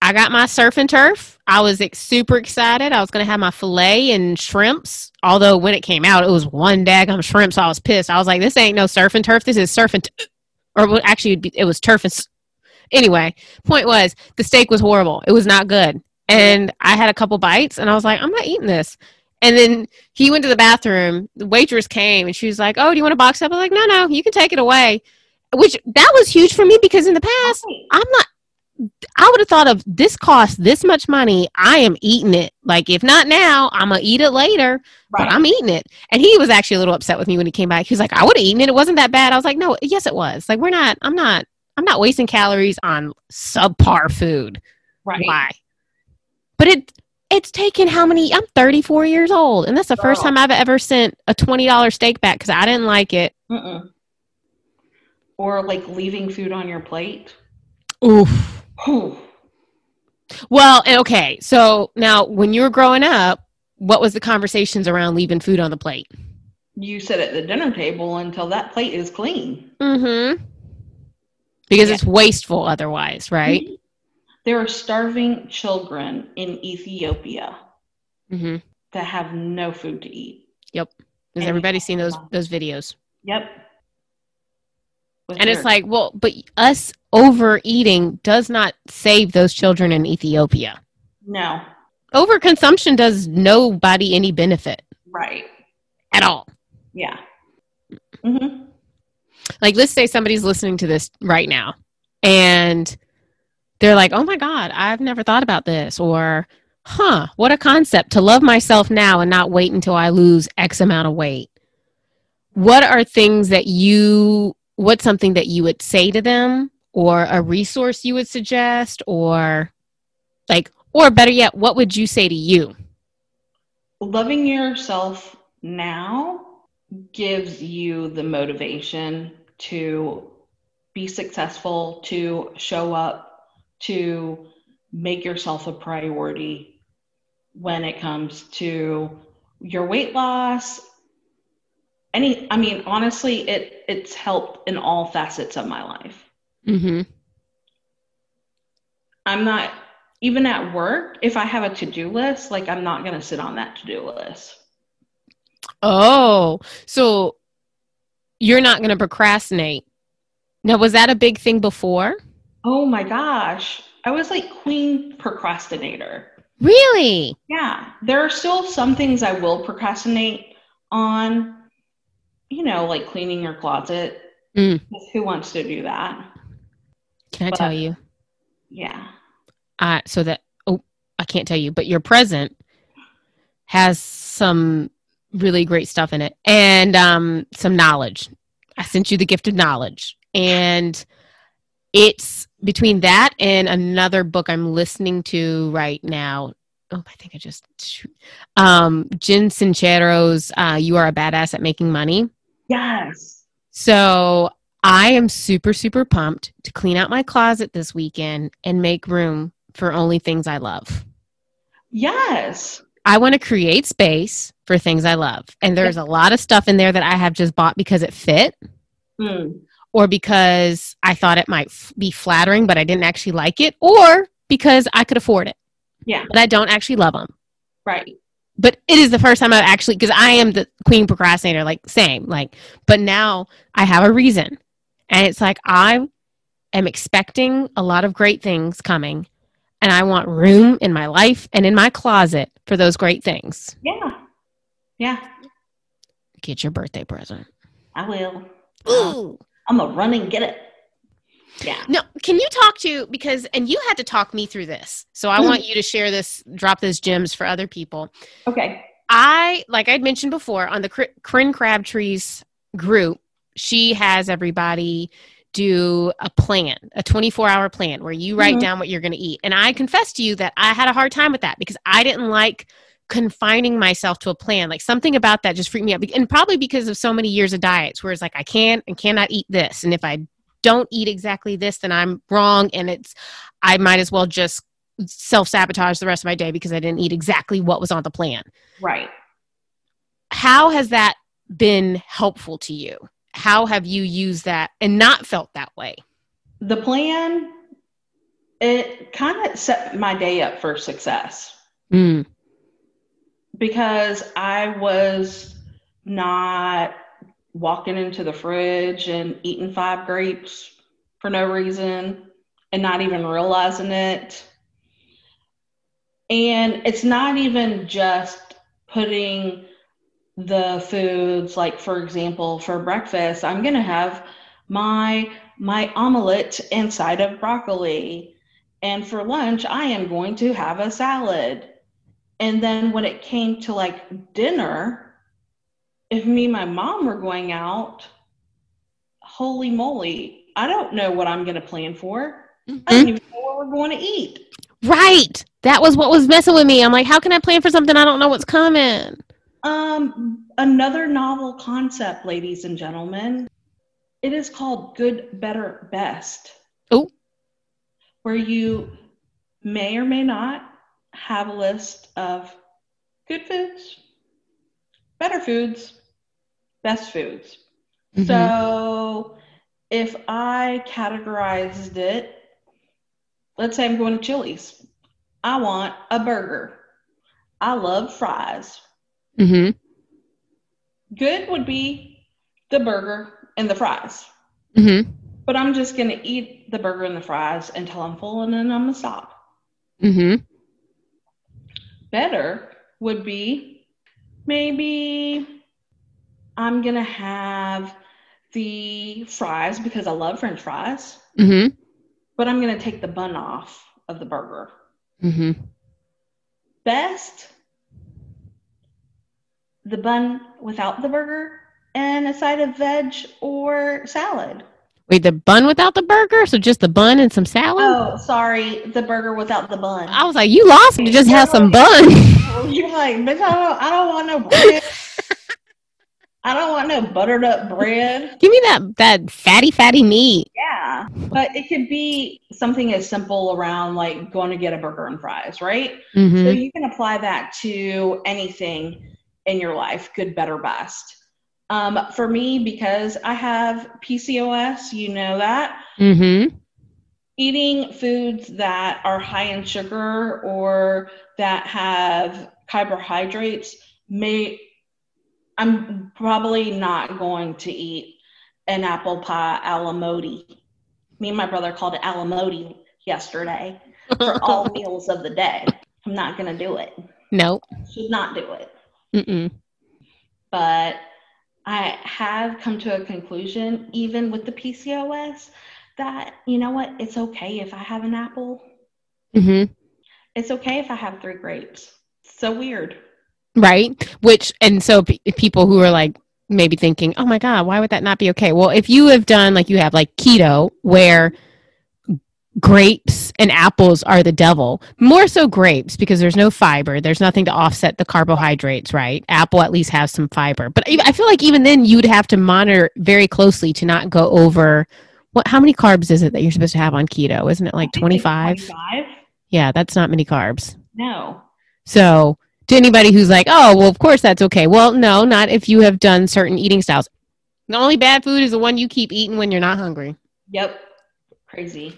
I got my surf and turf. I was ex- super excited. I was going to have my fillet and shrimps. Although when it came out, it was one daggum shrimp, so I was pissed. I was like, "This ain't no surf and turf. This is surf and." T-. Or well, actually, it'd be- it was turf and. s- Anyway, point was the steak was horrible. It was not good, and I had a couple bites, and I was like, "I'm not eating this." And then he went to the bathroom. The waitress came, and she was like, "Oh, do you want to box up?" I was like, "No, no, you can take it away." which that was huge for me because in the past, oh. I'm not. I would have thought of this cost this much money. I am eating it. Like if not now, I'm gonna eat it later. But I'm eating it. And he was actually a little upset with me when he came back. He was like, "I would have eaten it. It wasn't that bad." I was like, "No, yes, it was. Like we're not. I'm not. I'm not wasting calories on subpar food. right. Why? But it it's taken how many? I'm 34 years old, and that's the first oh. time I've ever sent a twenty dollar steak back because I didn't like it. Mm-mm. Or like leaving food on your plate. Oof. Well, okay. So now, when you were growing up, what was the conversations around leaving food on the plate? You sit at the dinner table until that plate is clean. Mm-hmm. Because Yeah. it's wasteful otherwise, right? There are starving children in Ethiopia Mm-hmm. that have no food to eat. Yep. Has And- everybody seen those those videos? Yep. With And it's like, well, but us overeating does not save those children in Ethiopia. no, Overconsumption does nobody any benefit right. at all. Yeah. hmm Like, let's say somebody's listening to this right now and they're like, oh my God, I've never thought about this. Or, huh, what a concept to love myself now and not wait until I lose X amount of weight. What are things that you, what's something that you would say to them or a resource you would suggest or like, or better yet, what would you say to you? Loving yourself now gives you the motivation to be successful, to show up, to make yourself a priority when it comes to your weight loss. Any, I mean, honestly, it it's helped in all facets of my life. Mm-hmm. I'm not even at work. If I have a to do list, like I'm not gonna sit on that to do list. Oh, so you're not going to procrastinate. Now, was that a big thing before? Oh my gosh. I was like queen procrastinator. Really? Yeah. There are still some things I will procrastinate on, you know, like cleaning your closet. Mm. Who wants to do that? Can I But- tell you? Yeah. Uh, so that, oh, I can't tell you, but your present has some really great stuff in it and um, some knowledge. I sent you the gift of knowledge. And it's between that and another book I'm listening to right now. Oh, I think I just, um, Jen Sincero's uh, You Are a Badass at Making Money. Yes. So I am super, super pumped to clean out my closet this weekend and make room for only things I love. Yes. I want to create space for things I love. And there's a lot of stuff in there that I have just bought because it fit Mm. or because I thought it might f- be flattering, but I didn't actually like it, or because I could afford it, Yeah. but I don't actually love them. Right. But it is the first time I've actually, because I am the queen procrastinator, like, same, like, but now I have a reason. And it's like, I am expecting a lot of great things coming, and I want room in my life and in my closet for those great things. Yeah. Yeah. Get your birthday present. I will. Ooh. Uh, I'm gonna run and get it. Yeah. No, can you talk to because and you had to talk me through this. So I hmm. want you to share this, drop those gems for other people. Okay. I like I'd mentioned before on the Cr- Corinne Crabtree's group, she has everybody do a plan, a 24 hour plan where you write Mhm. down what you're going to eat. And I confess to you that I had a hard time with that because I didn't like confining myself to a plan. Like something about that just freaked me out. And probably because of so many years of diets where it's like I can and cannot eat this. And if I don't eat exactly this, then I'm wrong. And it's, I might as well just self sabotage the rest of my day because I didn't eat exactly what was on the plan Right. how has that been helpful to you? How have you used that and not felt that way? The plan, it kind of set my day up for success. Mm. because I was not walking into the fridge and eating five grapes for no reason and not even realizing it. And it's not even just putting the foods, like, for example, for breakfast, I'm going to have my my omelet inside of broccoli. And for lunch, I am going to have a salad. And then when it came to like dinner, if me and my mom were going out, holy moly, I don't know what I'm going to plan for. Mm-hmm. I don't even know what we're going to eat. Right. That was what was messing with me. I'm like, how can I plan for something I don't know what's coming? Um, another novel concept, ladies and gentlemen. It is called Good, Better, Best. Oh. Where you may or may not have a list of good foods, better foods, best foods. Mm-hmm. So if I categorized it, let's say I'm going to Chili's. I want a burger. I love fries. Mm-hmm. Good would be the burger and the fries. Mm-hmm. But I'm just going to eat the burger and the fries until I'm full and then I'm going to stop. Mm-hmm. Better would be maybe I'm going to have the fries because I love french fries. Mm-hmm. But I'm going to take the bun off of the burger. Mm-hmm. Best the bun without the burger and a side of veg or salad. Wait, the bun without the burger? So just the bun and some salad? Oh, sorry, the burger without the bun. I was like, you lost me to just have some bun. You're like, bitch, I don't, I don't want no bread. I don't want no buttered up bread. Give me that that fatty, fatty meat. Yeah, but it could be something as simple around like going to get a burger and fries, right? Mm-hmm. So you can apply that to anything in your life, good, better, best. Um, for me, because I have PCOS, you know that. Mm-hmm. Eating foods that are high in sugar or that have carbohydrates may, I'm probably not going to eat an apple pie alamoti. Me and my brother called it alamoti yesterday for all meals of the day. I'm not going to do it. Nope. Should not do it. Mm-mm. But I have come to a conclusion, even with the PCOS, that you know what? It's okay if I have an apple. Mm-hmm. It's okay if I have three grapes. so weird. Right. Which, and so p- people who are like maybe thinking, oh my God, why would that not be okay? Well, if you have done like you have like keto, where grapes and apples are the devil. More so grapes because there's no fiber. There's nothing to offset the carbohydrates, right? Apple at least has some fiber. But I feel like even then you'd have to monitor very closely to not go over what how many carbs is it that you're supposed to have on keto? Isn't it like 25? 25? Yeah, that's not many carbs. No. So, to anybody who's like, "Oh, well of course that's okay." Well, no, not if you have done certain eating styles. The only bad food is the one you keep eating when you're not hungry. Yep. Crazy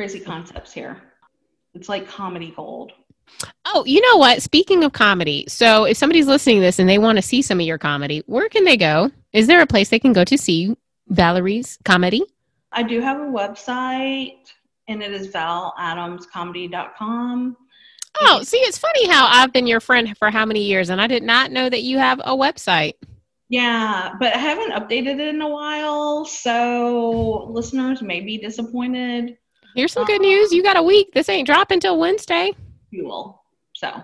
crazy concepts here. It's like comedy gold. Oh, you know what? Speaking of comedy, so if somebody's listening to this and they want to see some of your comedy, where can they go? Is there a place they can go to see Valerie's comedy? I do have a website and it is valadamscomedy.com. Oh, see, it's funny how I've been your friend for how many years and I did not know that you have a website. Yeah, but I haven't updated it in a while, so listeners may be disappointed. Here's some good um, news. You got a week. This ain't dropping till Wednesday. Fuel. So.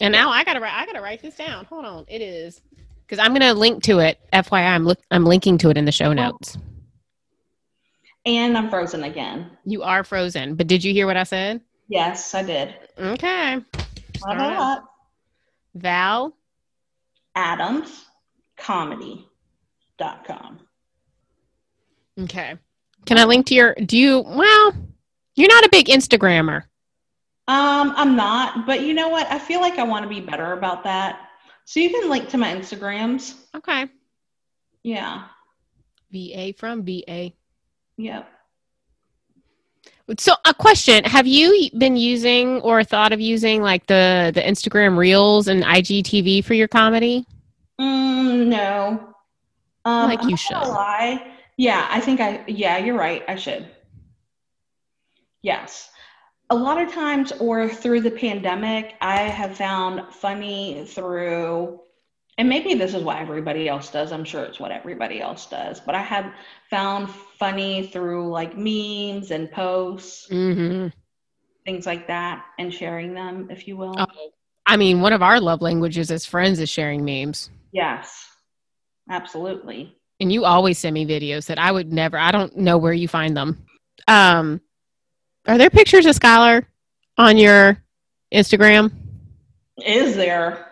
And now I gotta I gotta write this down. Hold on. It is because I'm gonna link to it. FYI, I'm look I'm linking to it in the show oh. notes. And I'm frozen again. You are frozen, but did you hear what I said? Yes, I did. Okay. Right. Val Adams comedy.com. Okay. Can I link to your do you well, you're not a big Instagrammer. Um, I'm not, but you know what? I feel like I want to be better about that. So you can link to my Instagrams. Okay. Yeah. VA from VA. Yep. So a question, have you been using or thought of using like the the Instagram Reels and IGTV for your comedy? Mm, no. Um, like you should. Lie. Yeah, I think I, yeah, you're right. I should. Yes. A lot of times, or through the pandemic, I have found funny through and maybe this is what everybody else does. I'm sure it's what everybody else does, but I have found funny through like memes and posts, Mm-hmm. things like that, and sharing them, if you will. Oh, I mean, one of our love languages as friends is sharing memes. Yes, absolutely. And you always send me videos that I would never, I don't know where you find them. Um, are there pictures of Skylar on your Instagram? Is there?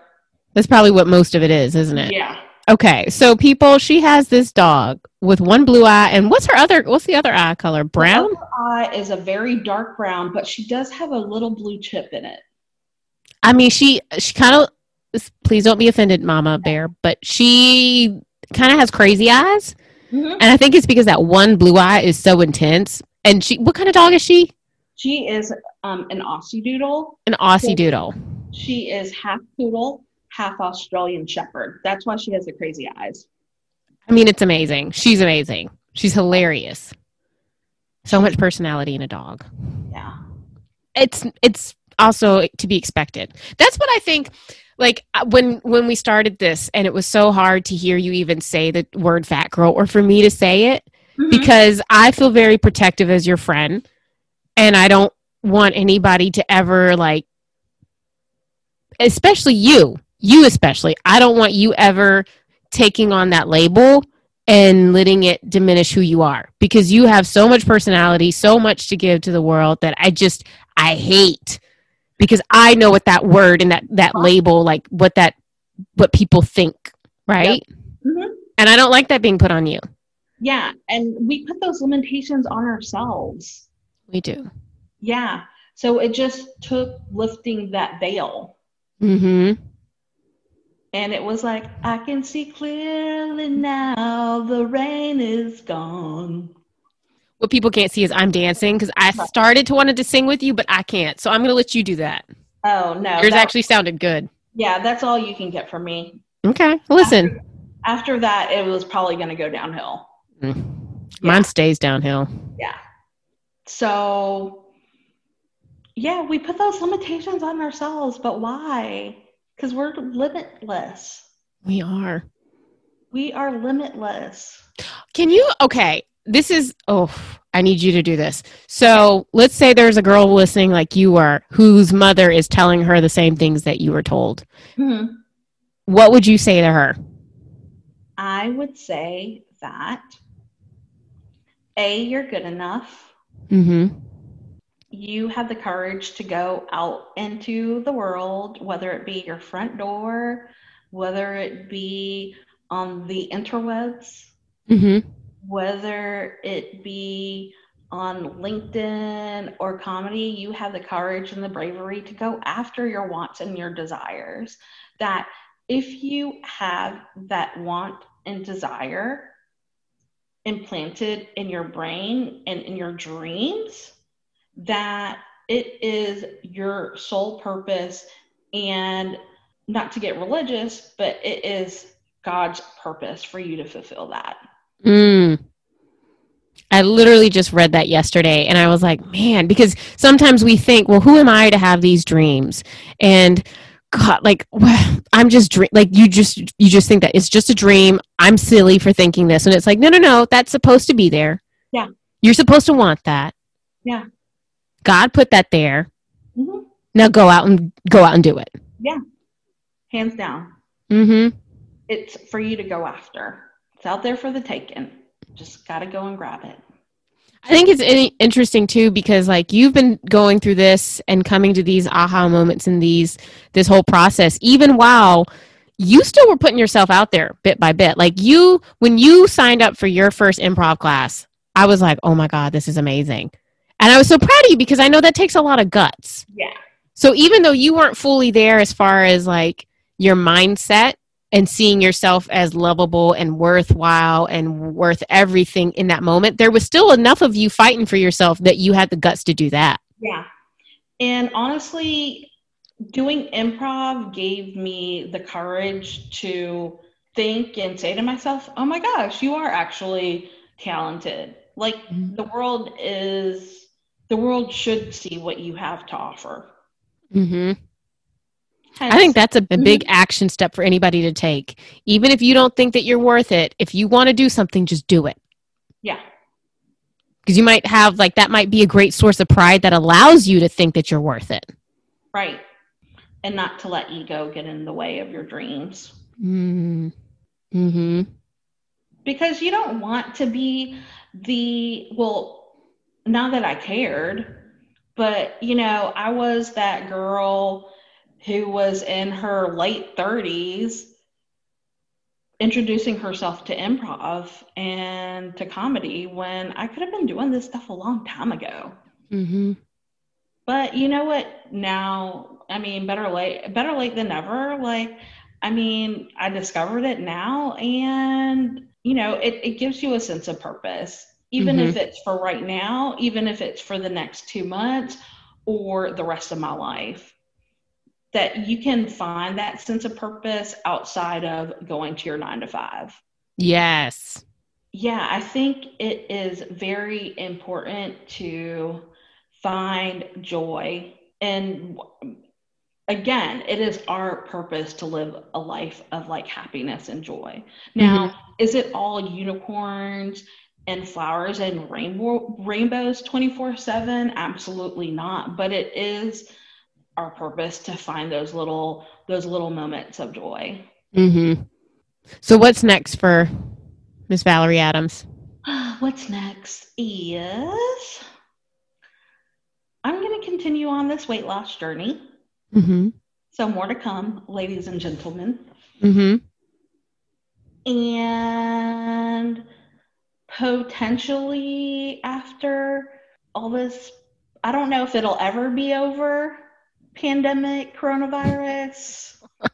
That's probably what most of it is, isn't it? Yeah. Okay, so people, she has this dog with one blue eye, and what's her other? What's the other eye color? Brown. Eye is a very dark brown, but she does have a little blue chip in it. I mean, she she kind of. Please don't be offended, Mama Bear, but she kind of has crazy eyes, Mhm. and I think it's because that one blue eye is so intense. And she, what kind of dog is she? She is um, an Aussie Doodle. An Aussie Doodle. She is half poodle, half Australian Shepherd. That's why she has the crazy eyes. I mean, it's amazing. She's amazing. She's hilarious. So much personality in a dog. Yeah. it's it's also to be expected. That's what I think. Like uh, when when we started this, and it was so hard to hear you even say the word "fat girl" or for me to say it Mhm. because I feel very protective as your friend, and I don't want anybody to ever like, especially you, you especially. I don't want you ever taking on that label and letting it diminish who you are because you have so much personality, so much to give to the world that I just I hate because I know what that word and that that label like what that what people think, right? Mhm. And I don't like that being put on you. Yeah. And we put those limitations on ourselves. We do. Yeah. So it just took lifting that veil. Mhm. And it was like, I can see clearly now the rain is gone. What people can't see is I'm dancing cuz I started to wanted to sing with you but I can't. So I'm going to let you do that. Oh, no. Yours that- actually sounded good. Yeah, that's all you can get from me. Okay. Listen. After that, it was probably going to go downhill. Mm. Mine stays downhill. Yeah. So, yeah, we put those limitations on ourselves, but why? Because we're limitless. We are. We are limitless. Can you? Okay, this is. Oh, I need you to do this. So let's say there's a girl listening, like you are, whose mother is telling her the same things that you were told. Hmm. What would you say to her? I would say that A, you're good enough. Mm-hmm. You have the courage to go out into the world, whether it be your front door, whether it be on the interwebs, Mm-hmm. Whether it be on LinkedIn or comedy, you have the courage and the bravery to go after your wants and your desires. That if you have that want and desire implanted in your brain and in your dreams, that it is your sole purpose and not to get religious, but it is God's purpose for you to fulfill that. Mm. I literally just read that yesterday and I was like, man, because sometimes we think, well, who am I to have these dreams? And God, like I'm just dream like you just you just think that it's just a dream. I'm silly for thinking this. And it's like, no, no, no, that's supposed to be there. Yeah. You're supposed to want that. Yeah. God put that there. Mhm. Now go out and go out and do it. Yeah. Hands down. Mm-hmm. It's for you to go after. It's out there for the taking. Just got to go and grab it. I think it's interesting too because like you've been going through this and coming to these aha moments in these this whole process even while you still were putting yourself out there bit by bit. Like you when you signed up for your first improv class, I was like, "Oh my god, this is amazing." And I was so proud of you because I know that takes a lot of guts. Yeah. So even though you weren't fully there as far as like your mindset and seeing yourself as lovable and worthwhile and worth everything in that moment, there was still enough of you fighting for yourself that you had the guts to do that. Yeah. And honestly, doing improv gave me the courage to think and say to myself, oh my gosh, you are actually talented. Like Mhm. the world is, the world should see what you have to offer. Mm-hmm. I think that's a, a Mhm. big action step for anybody to take. Even if you don't think that you're worth it, if you want to do something, just do it. yeah, Because you might have, like, that might be a great source of pride that allows you to think that you're worth it. right. And not to let ego get in the way of your dreams. Mm. Hmm. because you don't want to be the well not that i cared but you know i was that girl who was in her late 30s introducing herself to improv and to comedy when i could have been doing this stuff a long time ago. Hmm. but you know what? Now i mean better late better late than never. Like i mean i discovered it now and you know it, it gives you a sense of purpose. Even if it's for right now even if it's for the next two months or the rest of my life that you can find that sense of purpose outside of going to your nine to five Yes. yeah, I think it is very important to find joy. And again, it is our purpose to live a life of like happiness and joy. Mm-hmm. Now, is it all unicorns and flowers and rainbow rainbows 24/7? Absolutely not, but it is our purpose to find those little those little moments of joy. Hmm. So, what's next for Miss Valerie Adams? What's next is I'm going to continue on this weight loss journey. Hmm. So, more to come, ladies and gentlemen. Hmm. And potentially after all this, I don't know if it'll ever be over pandemic, coronavirus,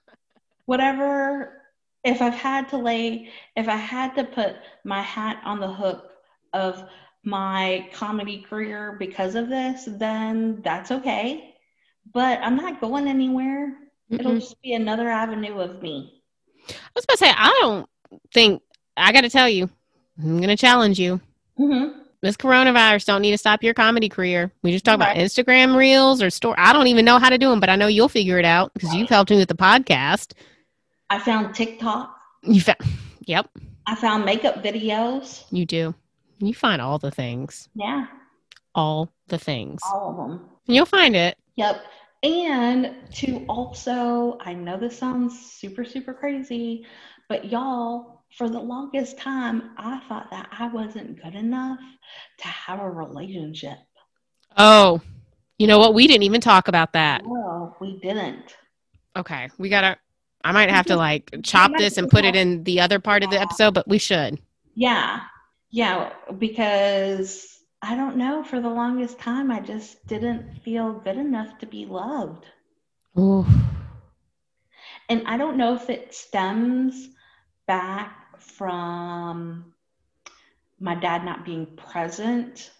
whatever. If I've had to lay, if I had to put my hat on the hook of my comedy career because of this, then that's okay. But I'm not going anywhere. It'll just be another avenue of me. I was about to say, I don't think, I got to tell you, I'm going to challenge you. Mm-hmm. This coronavirus don't need to stop your comedy career. We just talk about Instagram reels or store. I don't even know how to do them, but I know you'll figure it out because you've helped me with the podcast. I found TikTok. You found, yep, I found makeup videos. you do. You find all the things, Yeah, all the things. all of them. And you'll find it. Yep. And to also, I know this sounds super, super crazy, but y'all, for the longest time, I thought that I wasn't good enough to have a relationship. Oh, you know what? We didn't even talk about that. Well, we didn't. Okay, we gotta. I might have to like chop this and put it in the other part of the episode, but we should. Yeah. Yeah. Because I don't know, for the longest time, I just didn't feel good enough to be loved. Ooh. And I don't know if it stems back from my dad not being present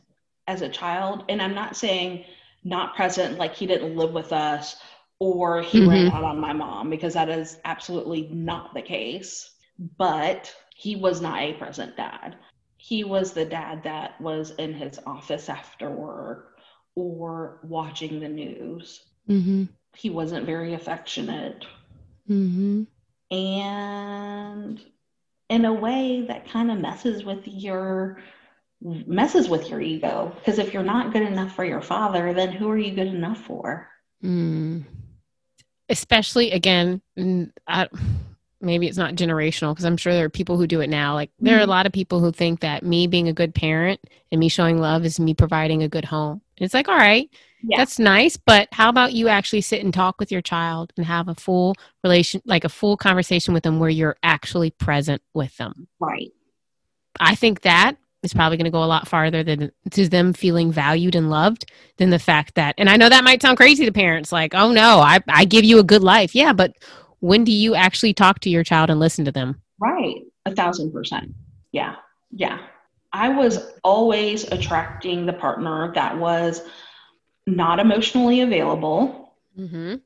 as a child. And I'm not saying not present like he didn't live with us or he ran Mhm. out on my mom, because that is absolutely not the case. But he was not a present dad. He was the dad that was in his office after work or watching the news. Mm-hmm. He wasn't very affectionate Mm-hmm. and in a way that kind of messes with your messes with your ego because if you're not good enough for your father then who are you good enough for Mm. Especially again, I, maybe it's not generational because I'm sure there are people who do it now. Like there are a Mhm. lot of people who think that me being a good parent and me showing love is me providing a good home. And it's like, all right, Yeah. that's nice, but how about you actually sit and talk with your child and have a full relation, like a full conversation with them where you're actually present with them. right I think that is probably going to go a lot farther than to them feeling valued and loved than the fact that, and I know that might sound crazy to parents, like, oh no, I, I give you a good life. Yeah, but when do you actually talk to your child and listen to them? right a thousand percent yeah yeah i was always attracting the partner that was not emotionally available Mm-hmm.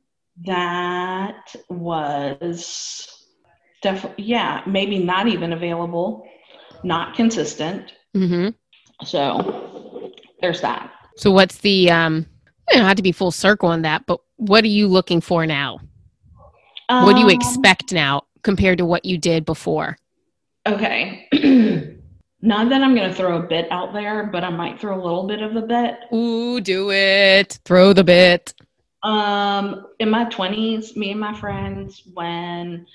that was definitely yeah maybe not even available not consistent Mm-hmm. So there's that. So what's the, um, you don't have to be full circle on that, but what are you looking for now? what do you Um, expect now compared to what you did before? Okay. Not that I'm going to throw a bit out there, but I might throw a little bit of a bit. Ooh, do it. Throw the bit. Um, in my 20s, me and my friends, when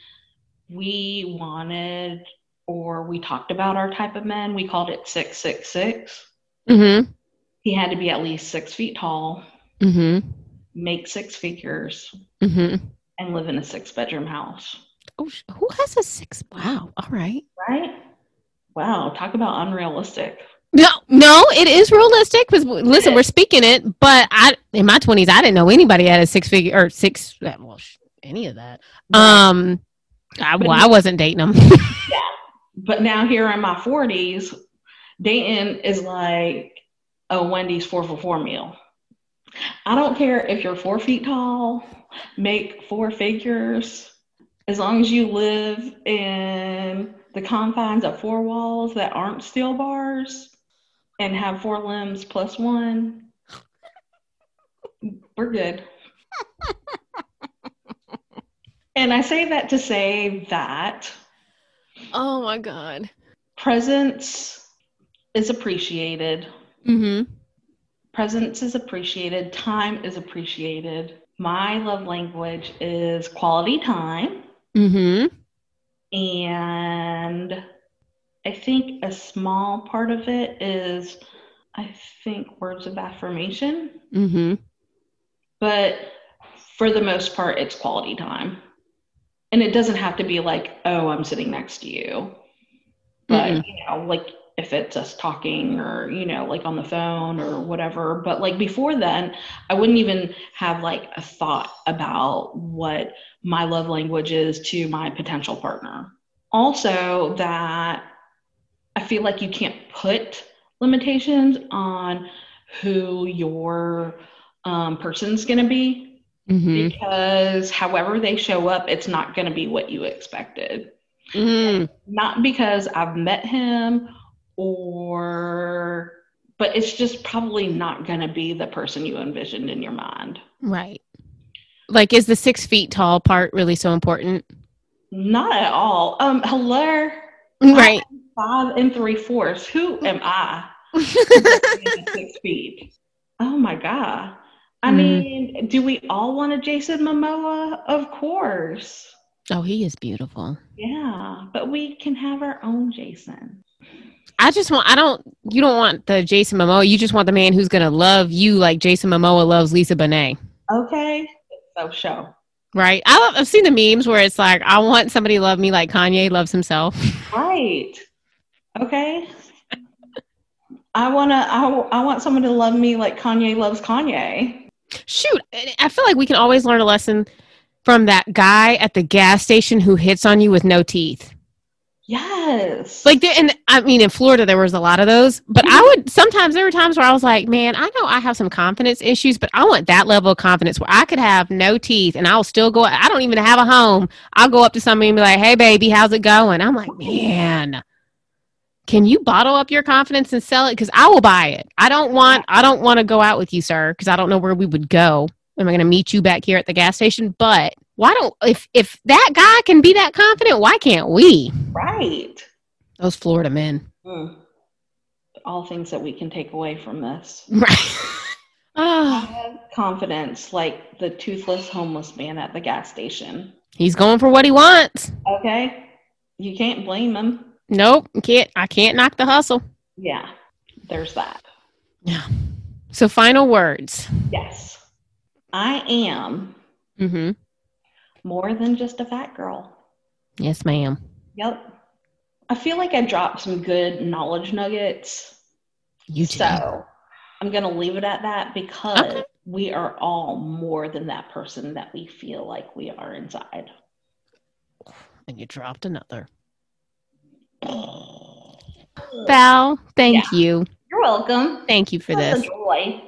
we wanted or we talked about our type of men, we called it 666. Mm-hmm. He had to be at least six feet tall, Mm-hmm. make six figures, Mm-hmm. and live in a six bedroom house. Oh, who has a six? Wow. All right. Right? Wow. Talk about unrealistic. No, no, it is realistic. Because listen, we're speaking it, but I in my twenties, I didn't know anybody had a six figure or six. Well, any of that. Um, I, well, I wasn't dating them. yeah, But now here in my 40s, Dayton is like a Wendy's four for four meal. I don't care if you're four feet tall, make four figures, as long as you live in the confines of four walls that aren't steel bars and have four limbs plus one, we're good. and I say that to say that oh my god. presence is appreciated. Mm-hmm. Presence is appreciated. Time is appreciated. My love language is quality time. Mm-hmm. And I think a small part of it is, I think, words of affirmation. Mm-hmm. But for the most part, it's quality time. And it doesn't have to be like, oh, I'm sitting next to you. But, Mm-mm. you know, like if it's us talking or, you know, like on the phone or whatever. But like before then, I wouldn't even have like a thought about what my love languages to my potential partner. Also, that I feel like you can't put limitations on who your um, person's going to be Mm-hmm. because however they show up, it's not going to be what you expected. Mm-hmm. Not because I've met him or, but it's just probably not going to be the person you envisioned in your mind. Right. Like, is the six feet tall part really so important? Not at all. Um, hello, Right. five and three fourths. Who am I? Six feet. Oh my god. I Mhm. mean, do we all want a Jason Momoa? Of course. oh, he is beautiful. Yeah, but we can have our own Jason. I just want, I don't, you don't want the Jason Momoa. You just want the man who's going to love you like Jason Momoa loves Lisa Bonet. Okay. So show. Right. I love, I've seen the memes where it's like, I want somebody to love me like Kanye loves himself. Right. Okay. I wanna. I, I want someone to love me like Kanye loves Kanye. Shoot. I feel like we can always learn a lesson from that guy at the gas station who hits on you with no teeth. Yes. Like there, and I mean, in Florida there was a lot of those. But I mm-hmm. would sometimes there were times where I was like, man, I know I have some confidence issues, but I want that level of confidence where I could have no teeth and I'll still go. I don't even have a home. I'll go up to somebody and be like, hey, baby, how's it going? I'm like, man, can you bottle up your confidence and sell it? Because I will buy it. I don't want. I don't want to go out with you, sir, because I don't know where we would go. Am I going to meet you back here at the gas station? But why don't if if that guy can be that confident, why can't we? right. Those Florida men. Mm. All things that we can take away from this. Right. oh, confidence, like the toothless homeless man at the gas station. he's going for what he wants. Okay. You can't blame him. Nope, can't. I can't knock the hustle. Yeah. There's that. Yeah. So, final words. Yes. I am Mm-hmm. More than just a fat girl. Yes, ma'am. Yep. I feel like I dropped some good knowledge nuggets. You too. So I'm going to leave it at that because Okay. we are all more than that person that we feel like we are inside. And you dropped another. Val, thank you. You're welcome. Thank you for was this. a joy.